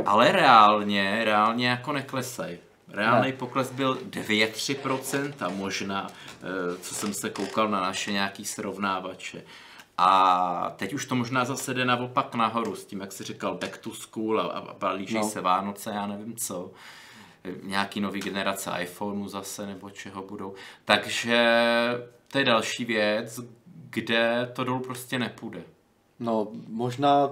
Ale reálně, reálně jako neklesají. Reálný ne. pokles byl 2-3% možná, eh, co jsem se koukal na naše nějaký srovnávače. A teď už to možná zase jde naopak nahoru s tím, jak jsi říkal, back to school a, a balíží no. se Vánoce, já nevím co. Nějaký nový generace iPhoneu zase, nebo čeho budou. Takže to je další věc, kde to dolů prostě nepůjde. No, možná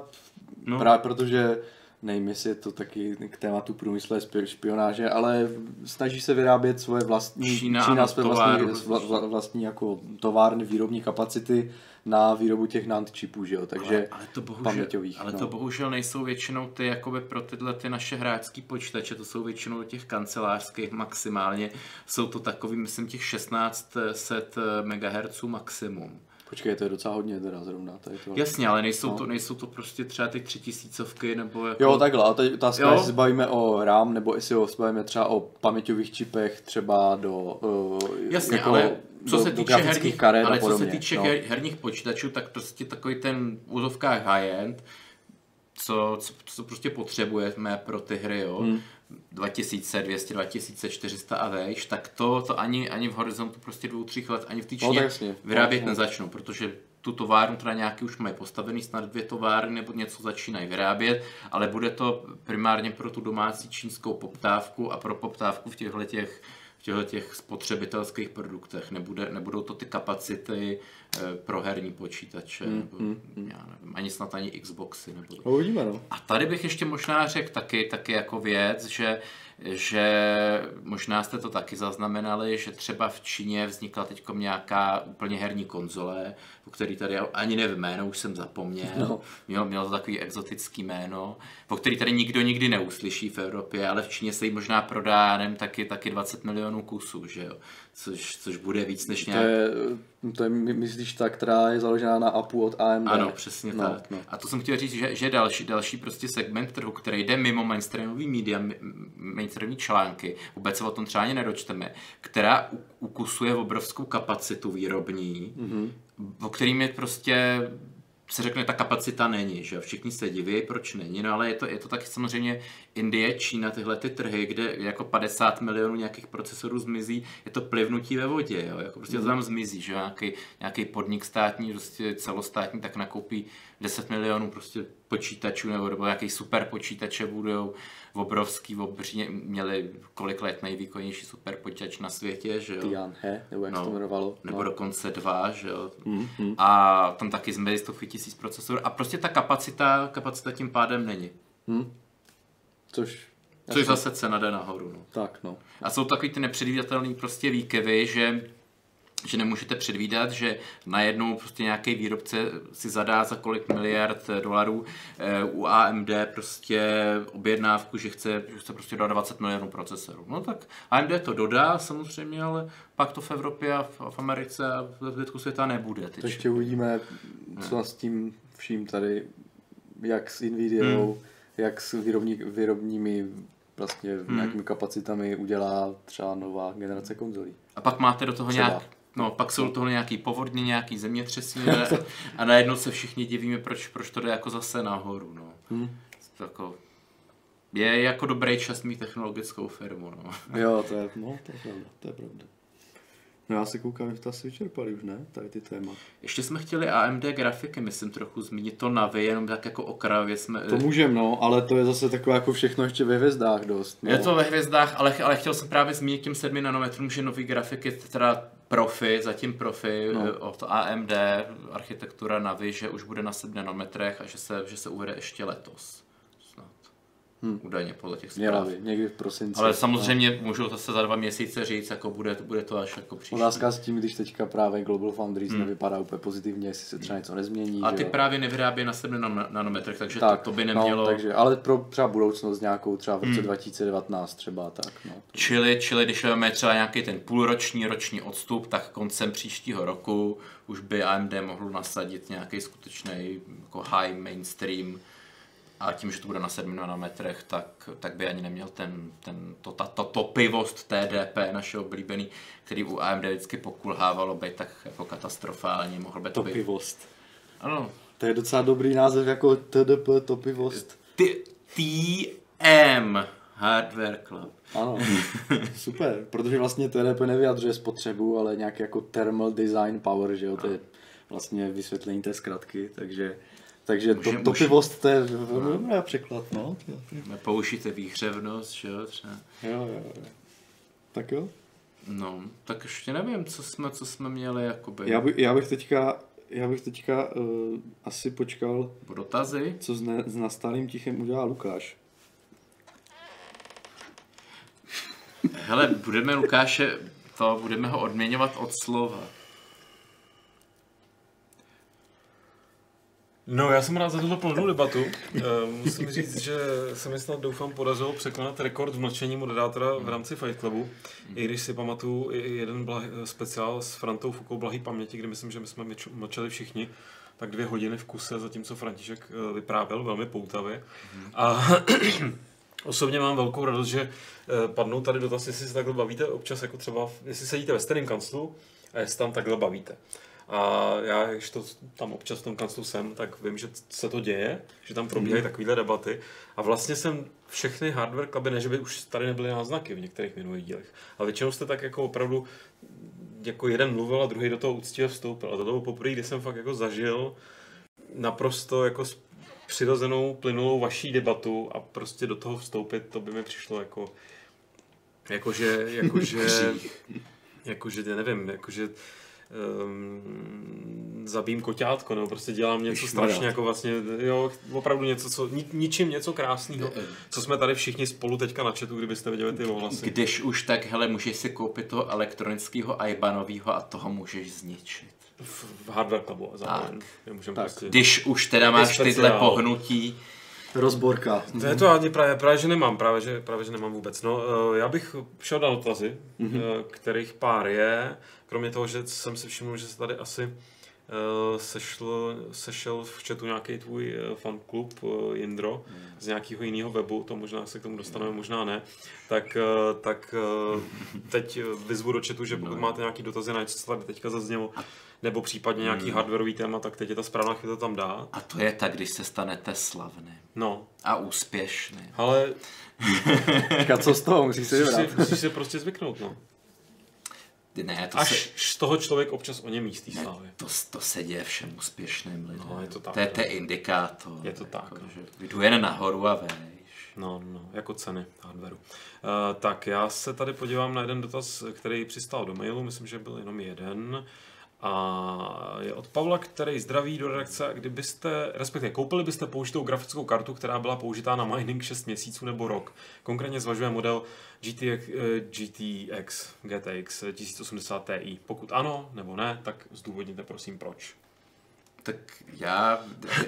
no. právě protože nevím, jestli je to taky k tématu průmyslové špionáže, ale snaží se vyrábět svoje vlastní, Čína, Čína své vlastní, vla, vlastní jako továrny, výrobní kapacity na výrobu těch NAND čipů, že jo, takže ale, ale to bohužel, paměťových. Ale no. to bohužel nejsou většinou ty jakoby pro tyhle ty naše hráčské počítače, to jsou většinou těch kancelářských maximálně, jsou to takový, myslím, těch 1600 MHz maximum. Počkej, to je docela hodně teda zrovna. Tady to... Jasně, ale nejsou, no. to, nejsou to prostě třeba ty tři tisícovky nebo jako... Jo, takhle, a teď otázka, jestli se bavíme o RAM, nebo jestli se bavíme třeba o paměťových čipech třeba do... Uh, Jasně, jako ale co do, se týče herních, karet ale co se týče no. herních počítačů, tak prostě takový ten v úzovkách high-end, co, co, co prostě potřebujeme pro ty hry, jo. Hmm 2200, 2400 a vejš, tak to, to ani, ani v horizontu prostě dvou, třích let, ani v té no, Číně no, vyrábět no. nezačnou, protože tu továrnu teda nějaký už mají postavený, snad dvě továrny nebo něco začínají vyrábět, ale bude to primárně pro tu domácí čínskou poptávku a pro poptávku v těchto těch těchto těch spotřebitelských produktech. Nebude, nebudou to ty kapacity e, pro herní počítače, mm, nebo, mm, já nevím, ani snad ani Xboxy. Nebo... Uvidíme, no. A tady bych ještě možná řekl taky, taky jako věc, že že možná jste to taky zaznamenali, že třeba v Číně vznikla teď nějaká úplně herní konzole, o který tady ani nevím jméno, už jsem zapomněl. No. Mělo, mělo to takový exotický jméno, o který tady nikdo nikdy neuslyší v Evropě, ale v Číně se jí možná prodá, nevím, taky, taky 20 milionů kusů, že jo? Což, což bude víc než nějak... To je, to je, myslíš, ta, která je založená na APU od AMD? Ano, přesně no, tak. No. A to jsem chtěl říct, že, že další, další prostě segment trhu, který jde mimo mainstreamový média, mainstreamový články, vůbec se o tom třeba ani nedočteme, která ukusuje obrovskou kapacitu výrobní, mm-hmm. o kterým je prostě se řekne, ta kapacita není, že všichni se diví, proč není, no ale je to, je to taky samozřejmě Indie, Čína, tyhle ty trhy, kde jako 50 milionů nějakých procesorů zmizí, je to plivnutí ve vodě, jo? Jako prostě to tam zmizí, že nějaký, nějaký podnik státní, prostě celostátní, tak nakoupí 10 milionů prostě počítačů nebo, nebo nějaký super počítače budou obrovský, obří, měli kolik let nejvýkonnější super počítač na světě, že jo. Tianhe, nebo jak no, se to jmenovalo. Nebo no. dokonce dva, že jo. Mm-hmm. A tam taky zmizí stovky tisíc procesorů a prostě ta kapacita, kapacita tím pádem není. Mm. Což Což zase cena jde nahoru. No. Tak, no. A jsou takový ty nepředvídatelné prostě výkyvy, že že nemůžete předvídat, že najednou prostě nějaký výrobce si zadá za kolik miliard dolarů eh, u AMD prostě objednávku, že chce, že chce prostě dodat 20 milionů procesorů. No tak AMD to dodá samozřejmě, ale pak to v Evropě a v, v Americe a v zbytku světa nebude. To ještě uvidíme, co s tím vším tady, jak s Nvidiou, hmm. jak s výrobní, výrobními vlastně hmm. nějakými kapacitami udělá třeba nová generace konzolí. A pak máte do toho třeba. nějak No, pak jsou toho nějaký povodně, nějaký zemětřesení a najednou se všichni divíme, proč, proč to jde jako zase nahoru, no. Hmm. Jako, je jako dobrý čas mít technologickou firmu, no. Jo, to je, no, to je pravda, to je pravda. No já se koukám, že to asi vyčerpali už, ne? Tady ty téma. Ještě jsme chtěli AMD grafiky, myslím, trochu zmínit to Navi, jenom tak jako okrajově jsme... To můžeme, no, ale to je zase takové jako všechno ještě ve hvězdách dost. No. Je to ve hvězdách, ale, ale chtěl jsem právě zmínit těm 7 nanometrům, že nový grafiky, teda profi, zatím profi no. Eh, od AMD, architektura Navi, že už bude na 7 nanometrech a že se, že se uvede ještě letos. Hmm. Údajně podle těch zpráv. By, někdy v prosinci. Ale samozřejmě no. můžou zase za dva měsíce říct, jako bude, bude to až jako příští. Otázka s tím, když teďka právě Global Foundries hmm. nevypadá úplně pozitivně, jestli se třeba něco nezmění. A ty jo? právě nevyrábí na 7 nanometrech, takže tak, to, to, by no, nemělo... No, takže, ale pro třeba budoucnost nějakou, třeba v roce hmm. 2019 třeba tak. No. Čili, čili když máme třeba nějaký ten půlroční, roční odstup, tak koncem příštího roku už by AMD mohl nasadit nějaký skutečný jako high mainstream a tím, že to bude na 7 nanometrech, tak, tak by ani neměl ten, ten, to, ta, to topivost TDP našeho oblíbený, který u AMD vždycky pokulhávalo být tak jako katastrofální. Mohl by to topivost. Být... Ano. To je docela dobrý název jako TDP, topivost. TM Hardware Club. Ano, super, protože vlastně TDP nevyjadřuje spotřebu, ale nějaký jako thermal design power, že jo, to je vlastně vysvětlení té zkratky, takže takže to, to pivost, to je velmi no. dobrý překlad, no. Použijte výhřevnost, že jo, třeba. Jo, jo, jo. Tak jo. No, tak ještě nevím, co jsme, co jsme měli, jakoby. Já, by, já bych teďka, já bych teďka uh, asi počkal. Po dotazy? Co s, ne, s nastálým tichem udělá Lukáš. Hele, budeme Lukáše, to budeme ho odměňovat od slova. No, já jsem rád za tuto plnou debatu. Eh, musím říct, že se mi snad doufám podařilo překonat rekord v mlčení moderátora v rámci Fight Clubu. I když si pamatuju jeden blahy, speciál s Frantou Fukou Blahý paměti, kde myslím, že my jsme mlčeli všichni, tak dvě hodiny v kuse, zatímco František eh, vyprávěl velmi poutavě. A osobně mám velkou radost, že eh, padnou tady dotaz, jestli se takhle bavíte občas, jako třeba, jestli sedíte ve stejném kanclu a jestli tam takhle bavíte. A já, když to tam občas v tom kanclu jsem, tak vím, že se to děje, že tam probíhají mm. takovéhle debaty. A vlastně jsem všechny hardware kluby, ne, že by už tady nebyly náznaky v některých minulých dílech, ale většinou jste tak jako opravdu jako jeden mluvil a druhý do toho úctivě vstoupil. A to bylo poprvé, kdy jsem fakt jako zažil naprosto jako přirozenou, plynulou vaší debatu a prostě do toho vstoupit, to by mi přišlo jako jakože, jakože, jakože, já nevím, jakože um, zabím koťátko, nebo prostě dělám něco strašně jako vlastně, jo, opravdu něco, co, ni, ničím něco krásného, co jsme tady všichni spolu teďka na chatu, kdybyste viděli ty ohlasy. Když už tak, hele, můžeš si koupit toho elektronického Ibanového a toho můžeš zničit. v, Hardware Clubu a zároveň. Můžeme Tak. prostě... Když už teda máš tyhle pohnutí, Rozborka. To je to ani právě, právě, že nemám, právě že, právě, že nemám vůbec. No, eh, já bych šel na dotazy, mm-hmm. kterých pár je, kromě toho, že jsem si všiml, že se tady asi eh, sešl, sešel v chatu nějaký tvůj fanklub Jindro z nějakého jiného webu, to možná se k tomu dostaneme, možná ne, tak, tak teď vyzvu do chatu, že pokud máte nějaký dotazy na něco, co tady teďka zaznělo, nebo případně nějaký hardwareový téma, tak teď je ta správná chvíle to tam dát. a to je tak, když se stanete slavný No, a úspěšný. ale Říkat, co z toho, musíš se musíš vybrat. si, musíš si prostě zvyknout, no. Ne, to, Až se, z toho člověk občas o něm místí slávy. to, to se děje všem úspěšným lidem. No, je to tak, To je, no. to je indikátor. Je to tak, Jako, no. že jdu jen nahoru a vejš. No, no, jako ceny hardwareu. Uh, tak, já se tady podívám na jeden dotaz, který přistál do mailu, myslím, že byl jenom jeden. A je od Pavla, který zdraví do redakce, kdybyste, respektive koupili byste použitou grafickou kartu, která byla použitá na mining 6 měsíců nebo rok. Konkrétně zvažuje model GTX, GTX, GTX 1080 Ti. Pokud ano nebo ne, tak zdůvodněte prosím proč. Tak já,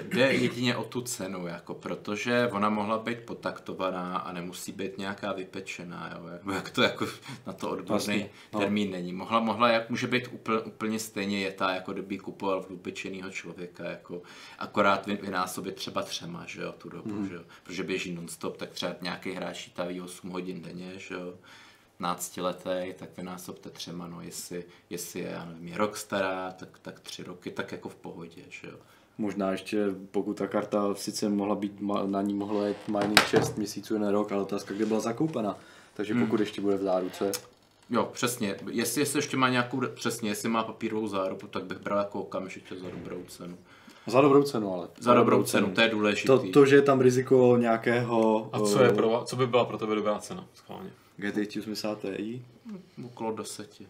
jde jedině o tu cenu, jako, protože ona mohla být potaktovaná a nemusí být nějaká vypečená, jo, jako- jak to jako na to odborný Vlastně, no. termín není. Mohla, mohla, jak může být úplně, úplně stejně jetá, jako kdyby kupoval vypečenýho člověka, jako, akorát vy, vynásobit třeba třema, že jo, tu dobu, Mhm. že jo, protože běží non-stop, tak třeba nějaký hráč taví 8 hodin denně, že jo, 15 letý, tak vynásobte třema, no, jestli, jestli je, já nevím, je rok stará, tak, tak tři roky, tak jako v pohodě, že jo. Možná ještě, pokud ta karta sice mohla být, na ní mohlo jít mining 6 měsíců, jeden rok, ale otázka, kde byla zakoupena. Takže pokud ještě bude v záruce, Jo, přesně. Jestli, jestli ještě má nějakou, přesně, jestli má papírovou záruku, tak bych bral jako okamžitě za dobrou cenu. za dobrou cenu ale. Za dobrou cenu, to je důležitý. To, to, že je tam riziko nějakého A co, je eh, pro, co by byla pro tebe dobrá cena? Schválně. GTX 80 Ti, Okolo deseti.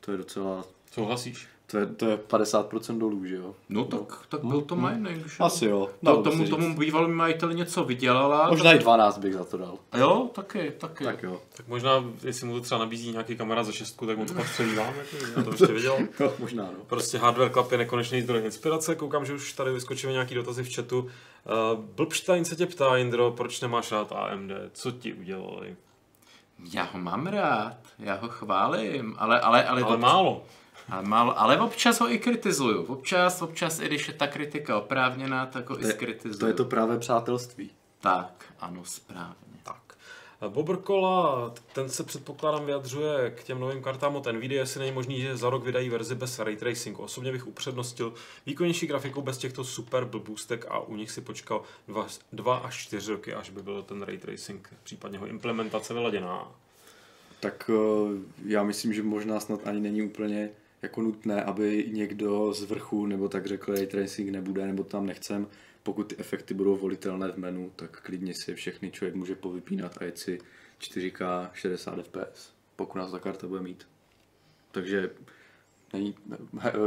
to je docela, Souhlasíš? To je, to je 50% dolů, že jo? No tak, tak byl to mining, že? Asi jo, To, tomu, tomu říct. bývalý majitel něco vydělala. Možná i 12 bych za to dal. tak... Jo, taky, taky. Tak jo. Tak možná, jestli mu to třeba nabízí nějaký kamarád za šestku, tak mu to pak střelí vám, jako, já to ještě viděl. No, možná no. Prostě Hardware Club je nekonečný zdroj inspirace, koukám, že už tady vyskočily nějaký dotazy v chatu. Uh, Blbstein se tě ptá, Indro, proč nemáš rád AMD? Co ti udělali? Já ho mám rád, já ho chválím, ale, ale, ale, Ale obč- málo. Ale, málo, ale občas ho i kritizuju. Občas, občas, i když je ta kritika oprávněná, tak ho i To je, skritizuju. to je to právě přátelství. Tak, ano, správně. Tak. Bobrkola, ten se předpokládám vyjadřuje k těm novým kartám od Nvidia, jestli není možný, že za rok vydají verzi bez ray tracingu. Osobně bych upřednostil výkonnější grafiku bez těchto super blbůstek a u nich si počkal dva, dva až čtyři roky, až by byl ten ray tracing, případně jeho implementace vyladěná. Tak eh, já myslím, že možná snad ani není úplně jako nutné, aby někdo z vrchu nebo tak řekl, ray tracing nebude, nebo tam nechcem. Pokud ty efekty budou volitelné v menu, tak klidně si všechny člověk může povypínat a jet si 4K 60 fps, pokud nás ta karta bude mít. Takže není,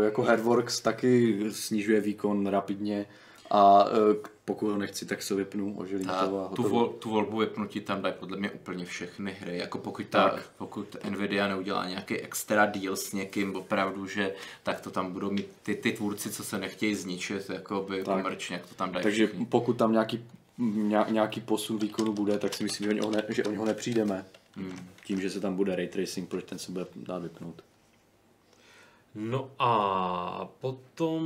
jako Headworks taky snižuje výkon rapidně a eh, pokud ho nechci, tak se vypnu, ožilím A to a tu, vol, tu volbu vypnutí tam dají podle mě úplně všechny hry. Jako pokud, ta, Tak. pokud Nvidia neudělá nějaký extra deal s někým opravdu, že tak to tam budou mít ty, ty tvůrci, co se nechtějí zničit, jako by komerčně, jak to tam dají Takže všichni. pokud tam nějaký, ně- nějaký posun výkonu bude, tak si myslím, že o něho, ne, že o něho nepřijdeme. Hmm. Tím, že se tam bude ray tracing, proč ten se bude dát vypnout. No a potom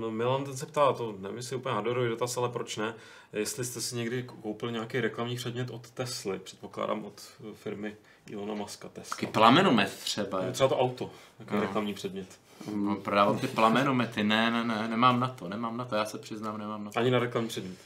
no Milan ten se ptá, to nevím, jestli je úplně hardorový dotaz, ale proč ne, jestli jste si někdy koupil nějaký reklamní předmět od Tesly, předpokládám od firmy Ilona Taky Tesla. plamenomet třeba. Nebo Třeba to auto, takový reklamní předmět. No, prodával ty plamenomety, ne, ne, ne, nemám na to, nemám na to, já se přiznám, nemám na to. Ani na reklamní předmět.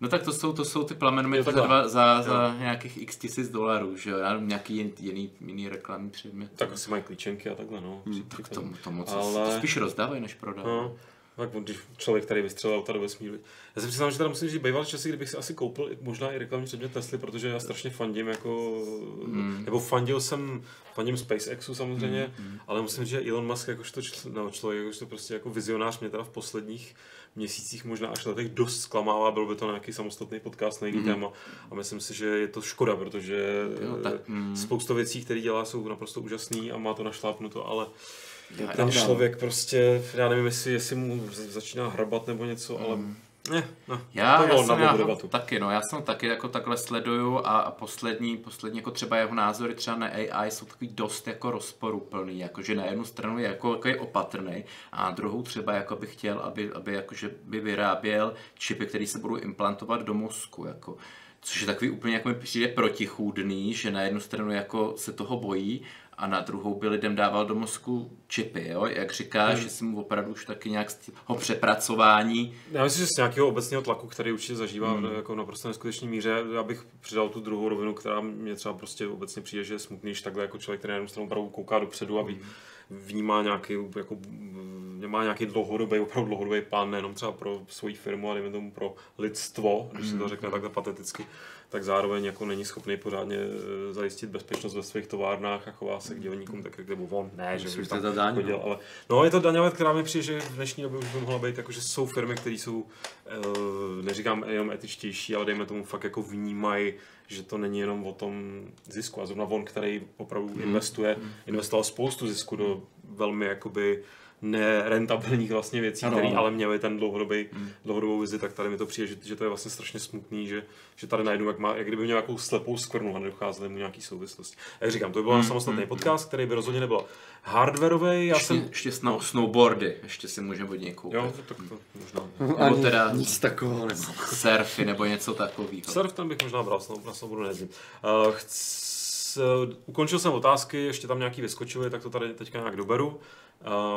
No tak to jsou, to jsou ty plamenometry Jo, za, dva, za, za nějakých x tisíc dolarů, že jo? Já nějaký jiný, jiný reklamní předmět. Tak asi mají klíčenky a takhle, no. tak to, to moc Ale- to spíš rozdávají, než prodávají. No, tak když člověk tady vystřelil auta do vesmíru. Já si přiznám, že teda musím říct, bývaly časy, kdybych si asi koupil možná i reklamní předmět Tesly, protože já strašně fandím jako, Hmm. nebo fandil jsem, fandím SpaceXu samozřejmě, ale musím říct, že Elon Musk jakožto čl, no, člověk, jakožto prostě jako vizionář mě teda v posledních měsících, možná až letech dost zklamává, byl by to nějaký samostatný podcast na jiný téma a myslím si, že je to škoda, protože Jo, tak, mm. spousta věcí, které dělá, jsou naprosto úžasný a má to našlápnuto, ale Já- ten pravda. člověk prostě, já nevím, jestli, jestli mu začíná hrabat nebo něco, ale ne, no, Já, to já jsem já, debatu. taky, no, já jsem taky jako takhle sleduju a, a poslední, poslední jako třeba jeho názory třeba na AI jsou takový dost jako rozporuplný, jakože na jednu stranu je jako, jako je opatrný a na druhou třeba jako by chtěl, aby, aby jakože by vyráběl čipy, které se budou implantovat do mozku, jako. Což je takový úplně jako mi přijde protichůdný, že na jednu stranu jako se toho bojí a na druhou by lidem dával do mozku čipy, jo? Jak říkáš, že si mu opravdu už taky nějak z toho přepracování Já myslím, že z nějakého obecného tlaku, který určitě zažívá Hmm. jako naprosto neskutečné míře, já bych přidal tu druhou rovinu, která mě třeba prostě obecně přijde, že je smutný, že takhle jako člověk, který na jednu stranu opravdu kouká dopředu a ví, Hmm. Vnímá nějaký, jako, mm, má nějaký dlouhodobý, opravdu dlouhodobý plán, nejenom třeba pro svoji firmu, ale tomu pro lidstvo, když se to řekne takhle pateticky, tak zároveň jako není schopný pořádně eh, zajistit bezpečnost ve svých továrnách a chová se k dělníkům tak, jak nebo on, ne, že to tam ta daň, chodil, ale no je to daňová věc, která mi přijde, že v dnešní době už by mohla být, jako, že jsou firmy, které jsou, eh, neříkám jenom etičtější, ale dejme tomu fakt jako vnímají, že to není jenom o tom zisku. A zrovna on, který opravdu investuje, investoval spoustu zisku do velmi jakoby nerentabilních vlastně věcí, Ano, které ano. ale měly ten dlouhodobý, dlouhodobou vizi, tak tady mi to přijde, že, že to je vlastně strašně smutný, že, že tady najednou, jak, má, jak kdyby měl nějakou slepou skvrnu a nedocházely mu nějaký souvislosti. A jak říkám, to by byl samostatný podcast, který by rozhodně nebyl hardwareový. Já ještě, jsem... ještě snow, snowboardy, ještě si můžeme od něj koupit. Jo, tak to možná. Nebo Ani teda- nic takového nemám. Surfy nebo něco takového. Surf ten bych možná bral, snow- na snowboardu nejezdím. Uh, chc, ukončil jsem otázky, ještě tam nějaký vyskočily, tak to tady teďka nějak doberu.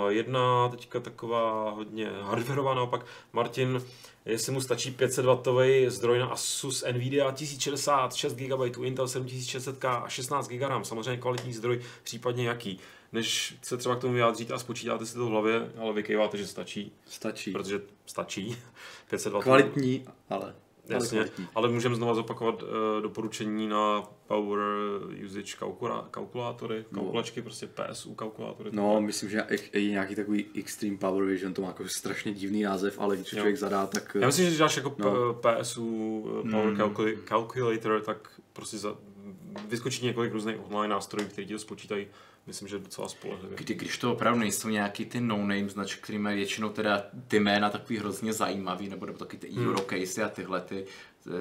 Jedna teďka taková hodně hardwareová naopak. Martin, jestli mu stačí 500W zdroj na Asus Nvidia 1060, 6 GB, Intel 7600K a 16 GB RAM, samozřejmě kvalitní zdroj, případně jaký. Než se třeba k tomu vyjádříte a spočítáte si to v hlavě, ale vykejváte, že stačí, Stačí. protože stačí. 500W. Kvalitní, ale. Ale Jasně, ale můžeme znova zopakovat uh, doporučení na Power Usage kalkula, kalkulátory, kalkulačky, prostě PSU kalkulátory. No, myslím, že i, i nějaký takový Extreme Power Vision, to má jako strašně divný název, ale když Jo. člověk zadá, tak... Já myslím, že když dáš jako No. no. PSU uh, Power Calcul- Calculator, tak prostě za, vyskočí několik různých online nástrojů, které ti to spočítají. Myslím, že docela spolehlivě. Kdy, když to opravdu nejsou nějaký ty no-name značky, které mají většinou teda ty jména takový hrozně zajímavý, nebo, nebo taky ty Hmm. Eurocase a tyhle ty,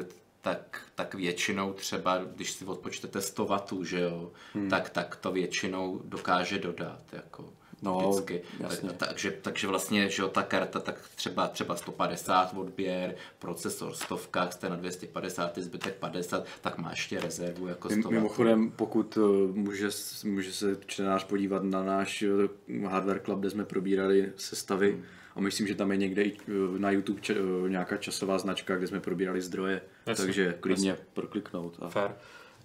eh, tak, tak většinou třeba, když si odpočtete 100 W, že jo, Hmm. tak, tak to většinou dokáže dodat, jako No, vždycky. jasně. Tak, takže, takže vlastně, že jo, ta karta, tak třeba, třeba 150 odběr, procesor stovka, jste na 250, ty zbytek 50, tak má ještě rezervu jako 100 Mim- Mimochodem, pokud uh, může, může se čtenář podívat na náš uh, Hardware Club, kde jsme probírali sestavy, Hmm. a myslím, že tam je někde i uh, na YouTube če, nějaká časová značka, kde jsme probírali zdroje, Jasně, takže klidně prokliknout. A... Fair.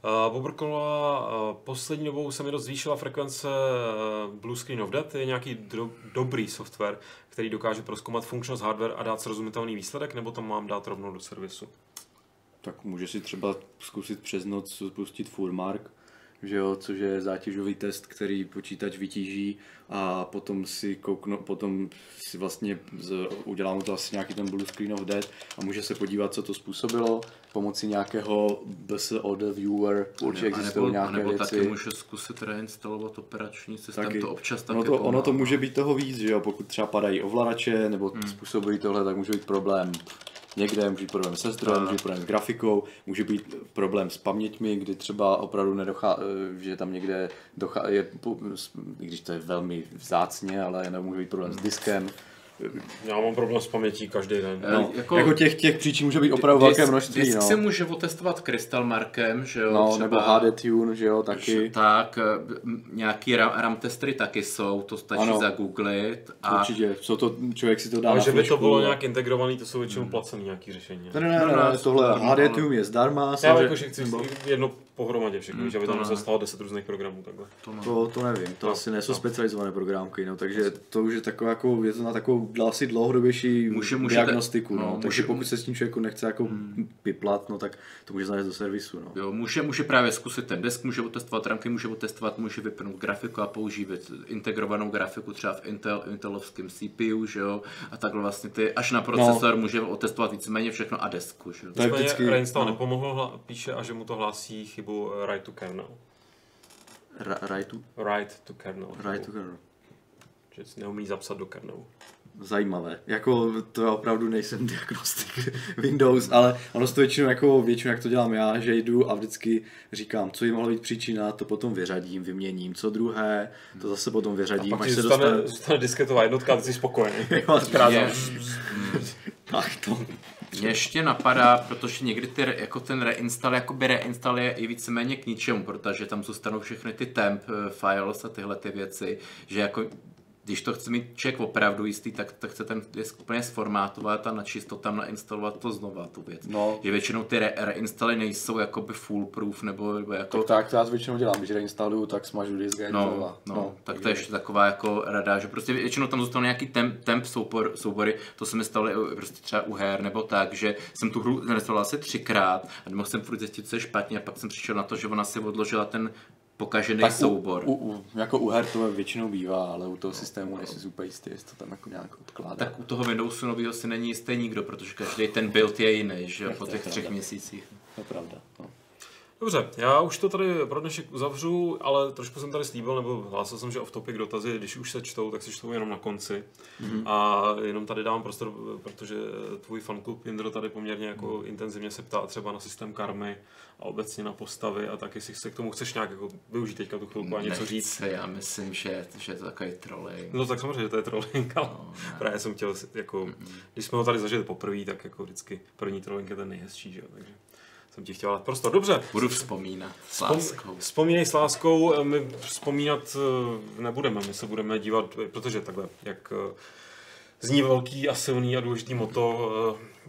Uh, Pobrkola, uh, poslední dobou se mi dost zvýšila frekvence uh, Blue Screen of Death. Je nějaký do, dobrý software, který dokáže proskoumat funkčnost hardware a dát srozumitelný výsledek, nebo to mám dát rovnou do servisu? Tak může si třeba zkusit přes noc spustit Furmark, že jo, což je zátěžový test, který počítač vytíží a potom si koukno, potom si vlastně z, udělá mu to asi nějaký ten blue screen of death a může se podívat, co to způsobilo pomocí nějakého BSOD viewer, určitě existují nějaké nebo věci. taky může zkusit reinstalovat operační systém, Taky. to občas taky ono, to, ono pomáhá. to může být toho víc, že jo, pokud třeba padají ovladače nebo hmm. způsobují tohle, tak může být problém někde, může být problém se zdrojem, může být problém s grafikou, může být problém s paměťmi, kdy třeba opravdu nedochá, eh, že tam někde dochá, je, když to je velmi vzácně, ale může být problém s diskem, Já mám problém s pamětí každý den. Eh, No, jako- jako, jako těch, těch příčin může být opravdu velké Disk- množství, disk no. se může otestovat Crystal Markem, že jo? No, třeba, nebo HD Tune, že jo, taky. Tak, eh, nějaký RAM, RAM testery taky jsou, to stačí Ano. zagooglit. A Určitě, co to, člověk si to dá Ale na že by to bylo nějak integrovaný, to jsou většinou placený nějaký řešení. Ne, ne, ne, No, ne, no, ne tohle zdarma, HD Tune je zdarma, Já jakože chci jedno pohromadě všechno, že aby to tam ne. stát 10 různých programů takhle. To, to nevím, to No, asi nejsou no. specializované programky, no, takže to už je taková jako, je to na takovou asi dlouhodobější Může- můžete- diagnostiku, no, no, takže může- pokud se s tím člověku nechce jako piplat, no tak to může zanést do servisu, no. Jo, může, může právě zkusit ten desk, může otestovat ramky, může otestovat, může vypnout grafiku a používat integrovanou grafiku třeba v Intel, Intelovském CPU, že jo, a takhle vlastně ty, až na procesor no. může otestovat víceméně všechno a desku, že jo. To je vždycky- reinstall no. nepomohl, píše, a že mu to hlásí chybu eh, write to kernel. Ra- Right to, Write to kernel. right to kernel. Že si neumí zapsat do kernelu. Zajímavé. Jako to já opravdu nejsem diagnostik Windows, ale ono to většinou, jako většinou, jak to dělám já, že jdu a vždycky říkám, co je mohla být příčina, to potom vyřadím, vyměním, co druhé, to zase potom A vyřadím, pak až se zůstane, dostane... zůstane disketová jednotka a ty jsi spokojený. Jo, Tak to. Mě ještě napadá, protože někdy ty, jako ten reinstall, jakoby reinstall je i víceméně k ničemu, protože tam zůstanou všechny ty temp eh, files a tyhle ty věci, že jako když to chce mít člověk opravdu jistý, tak, tak chce ten disk úplně sformátovat a načisto tam nainstalovat to znova, tu věc. No. Že většinou ty re- reinstaly nejsou jakoby foolproof, nebo, nebo jako... Tak, tak to já většinou dělám, když reinstaluju, tak smažu disk a No, no, no, tak to je ještě taková jako rada, že prostě většinou tam zůstal nějaký temp, temp soubor, soubory, to se mi stalo prostě třeba u her, nebo tak, že jsem tu hru zainstaloval asi třikrát a nemohl jsem furt zjistit, co je špatně a pak jsem přišel na to, že ona si odložila ten pokažený tak soubor. U, u, jako u her to většinou bývá, ale u toho systému nejsi super jistý, jestli to tam jako nějak odkládá. tak u toho Windowsu nového si není jistý nikdo, protože každý ten build je jiný, že po těch třech měsících. To je pravda. No. Dobře, já už to tady pro dnešek uzavřu, ale trošku jsem tady slíbil, nebo hlásil jsem, že off-topic dotazy, když už se čtou, tak se čtou jenom na konci. Mm-hmm. A jenom tady dám prostor, protože tvůj fanklub Indro tady poměrně jako mm. intenzivně se ptá třeba na systém karmy a obecně na postavy a tak, jestli se k tomu chceš nějak jako využít teďka tu chvilku a něco říct. Nechce, já myslím, že, že je to takový trolling. No tak samozřejmě, že to je trolling, ale no, právě jsem chtěl, jako, když jsme ho tady zažili poprvé, tak jako vždycky první trolling je ten nejhezčí, že jo, takže jsem ti chtěl dát prostor. Dobře, Budu vzpomínat s láskou. Vzpomínej s láskou, my vzpomínat eh, nebudeme, my se budeme dívat, eh, protože takhle, jak eh, zní velký a silný a důležitý moto,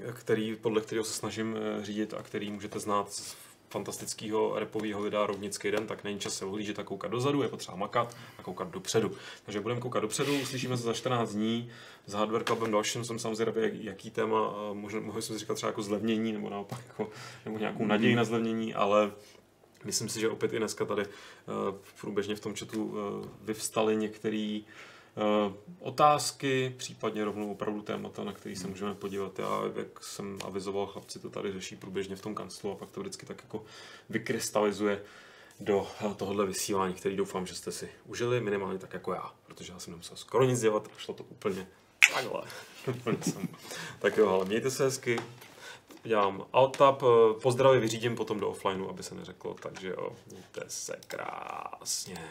eh, který, podle kterého se snažím eh, řídit a který můžete znát z fantastického repového videa Rovnický den, tak není čas se ohlížet a koukat dozadu, je potřeba makat a koukat dopředu. Takže budeme koukat dopředu, uslyšíme se za 14 dní. S Hardware Clubem dalším jsem samozřejmě zvědavý, jak- jaký téma, eh, možná mohli jsme si říkat třeba jako zlevnění, nebo naopak jako, nebo nějakou naději na zlevnění, ale Myslím si, že opět i dneska tady uh, průběžně v tom chatu uh, vyvstaly některé uh, otázky, případně rovnou opravdu témata, na který se můžeme podívat. Já, jak jsem avizoval, chlapci to tady řeší průběžně v tom kanclu a pak to vždycky tak jako vykrystalizuje do eh, tohohle vysílání, který doufám, že jste si užili, minimálně tak jako já, protože já jsem nemusel skoro nic dělat a šlo to úplně takhle. Tak jo, ale mějte se hezky, dělám alt-tab, eh, pozdravy vyřídím potom do offlineu, aby se neřeklo, takže jo, mějte se krásně.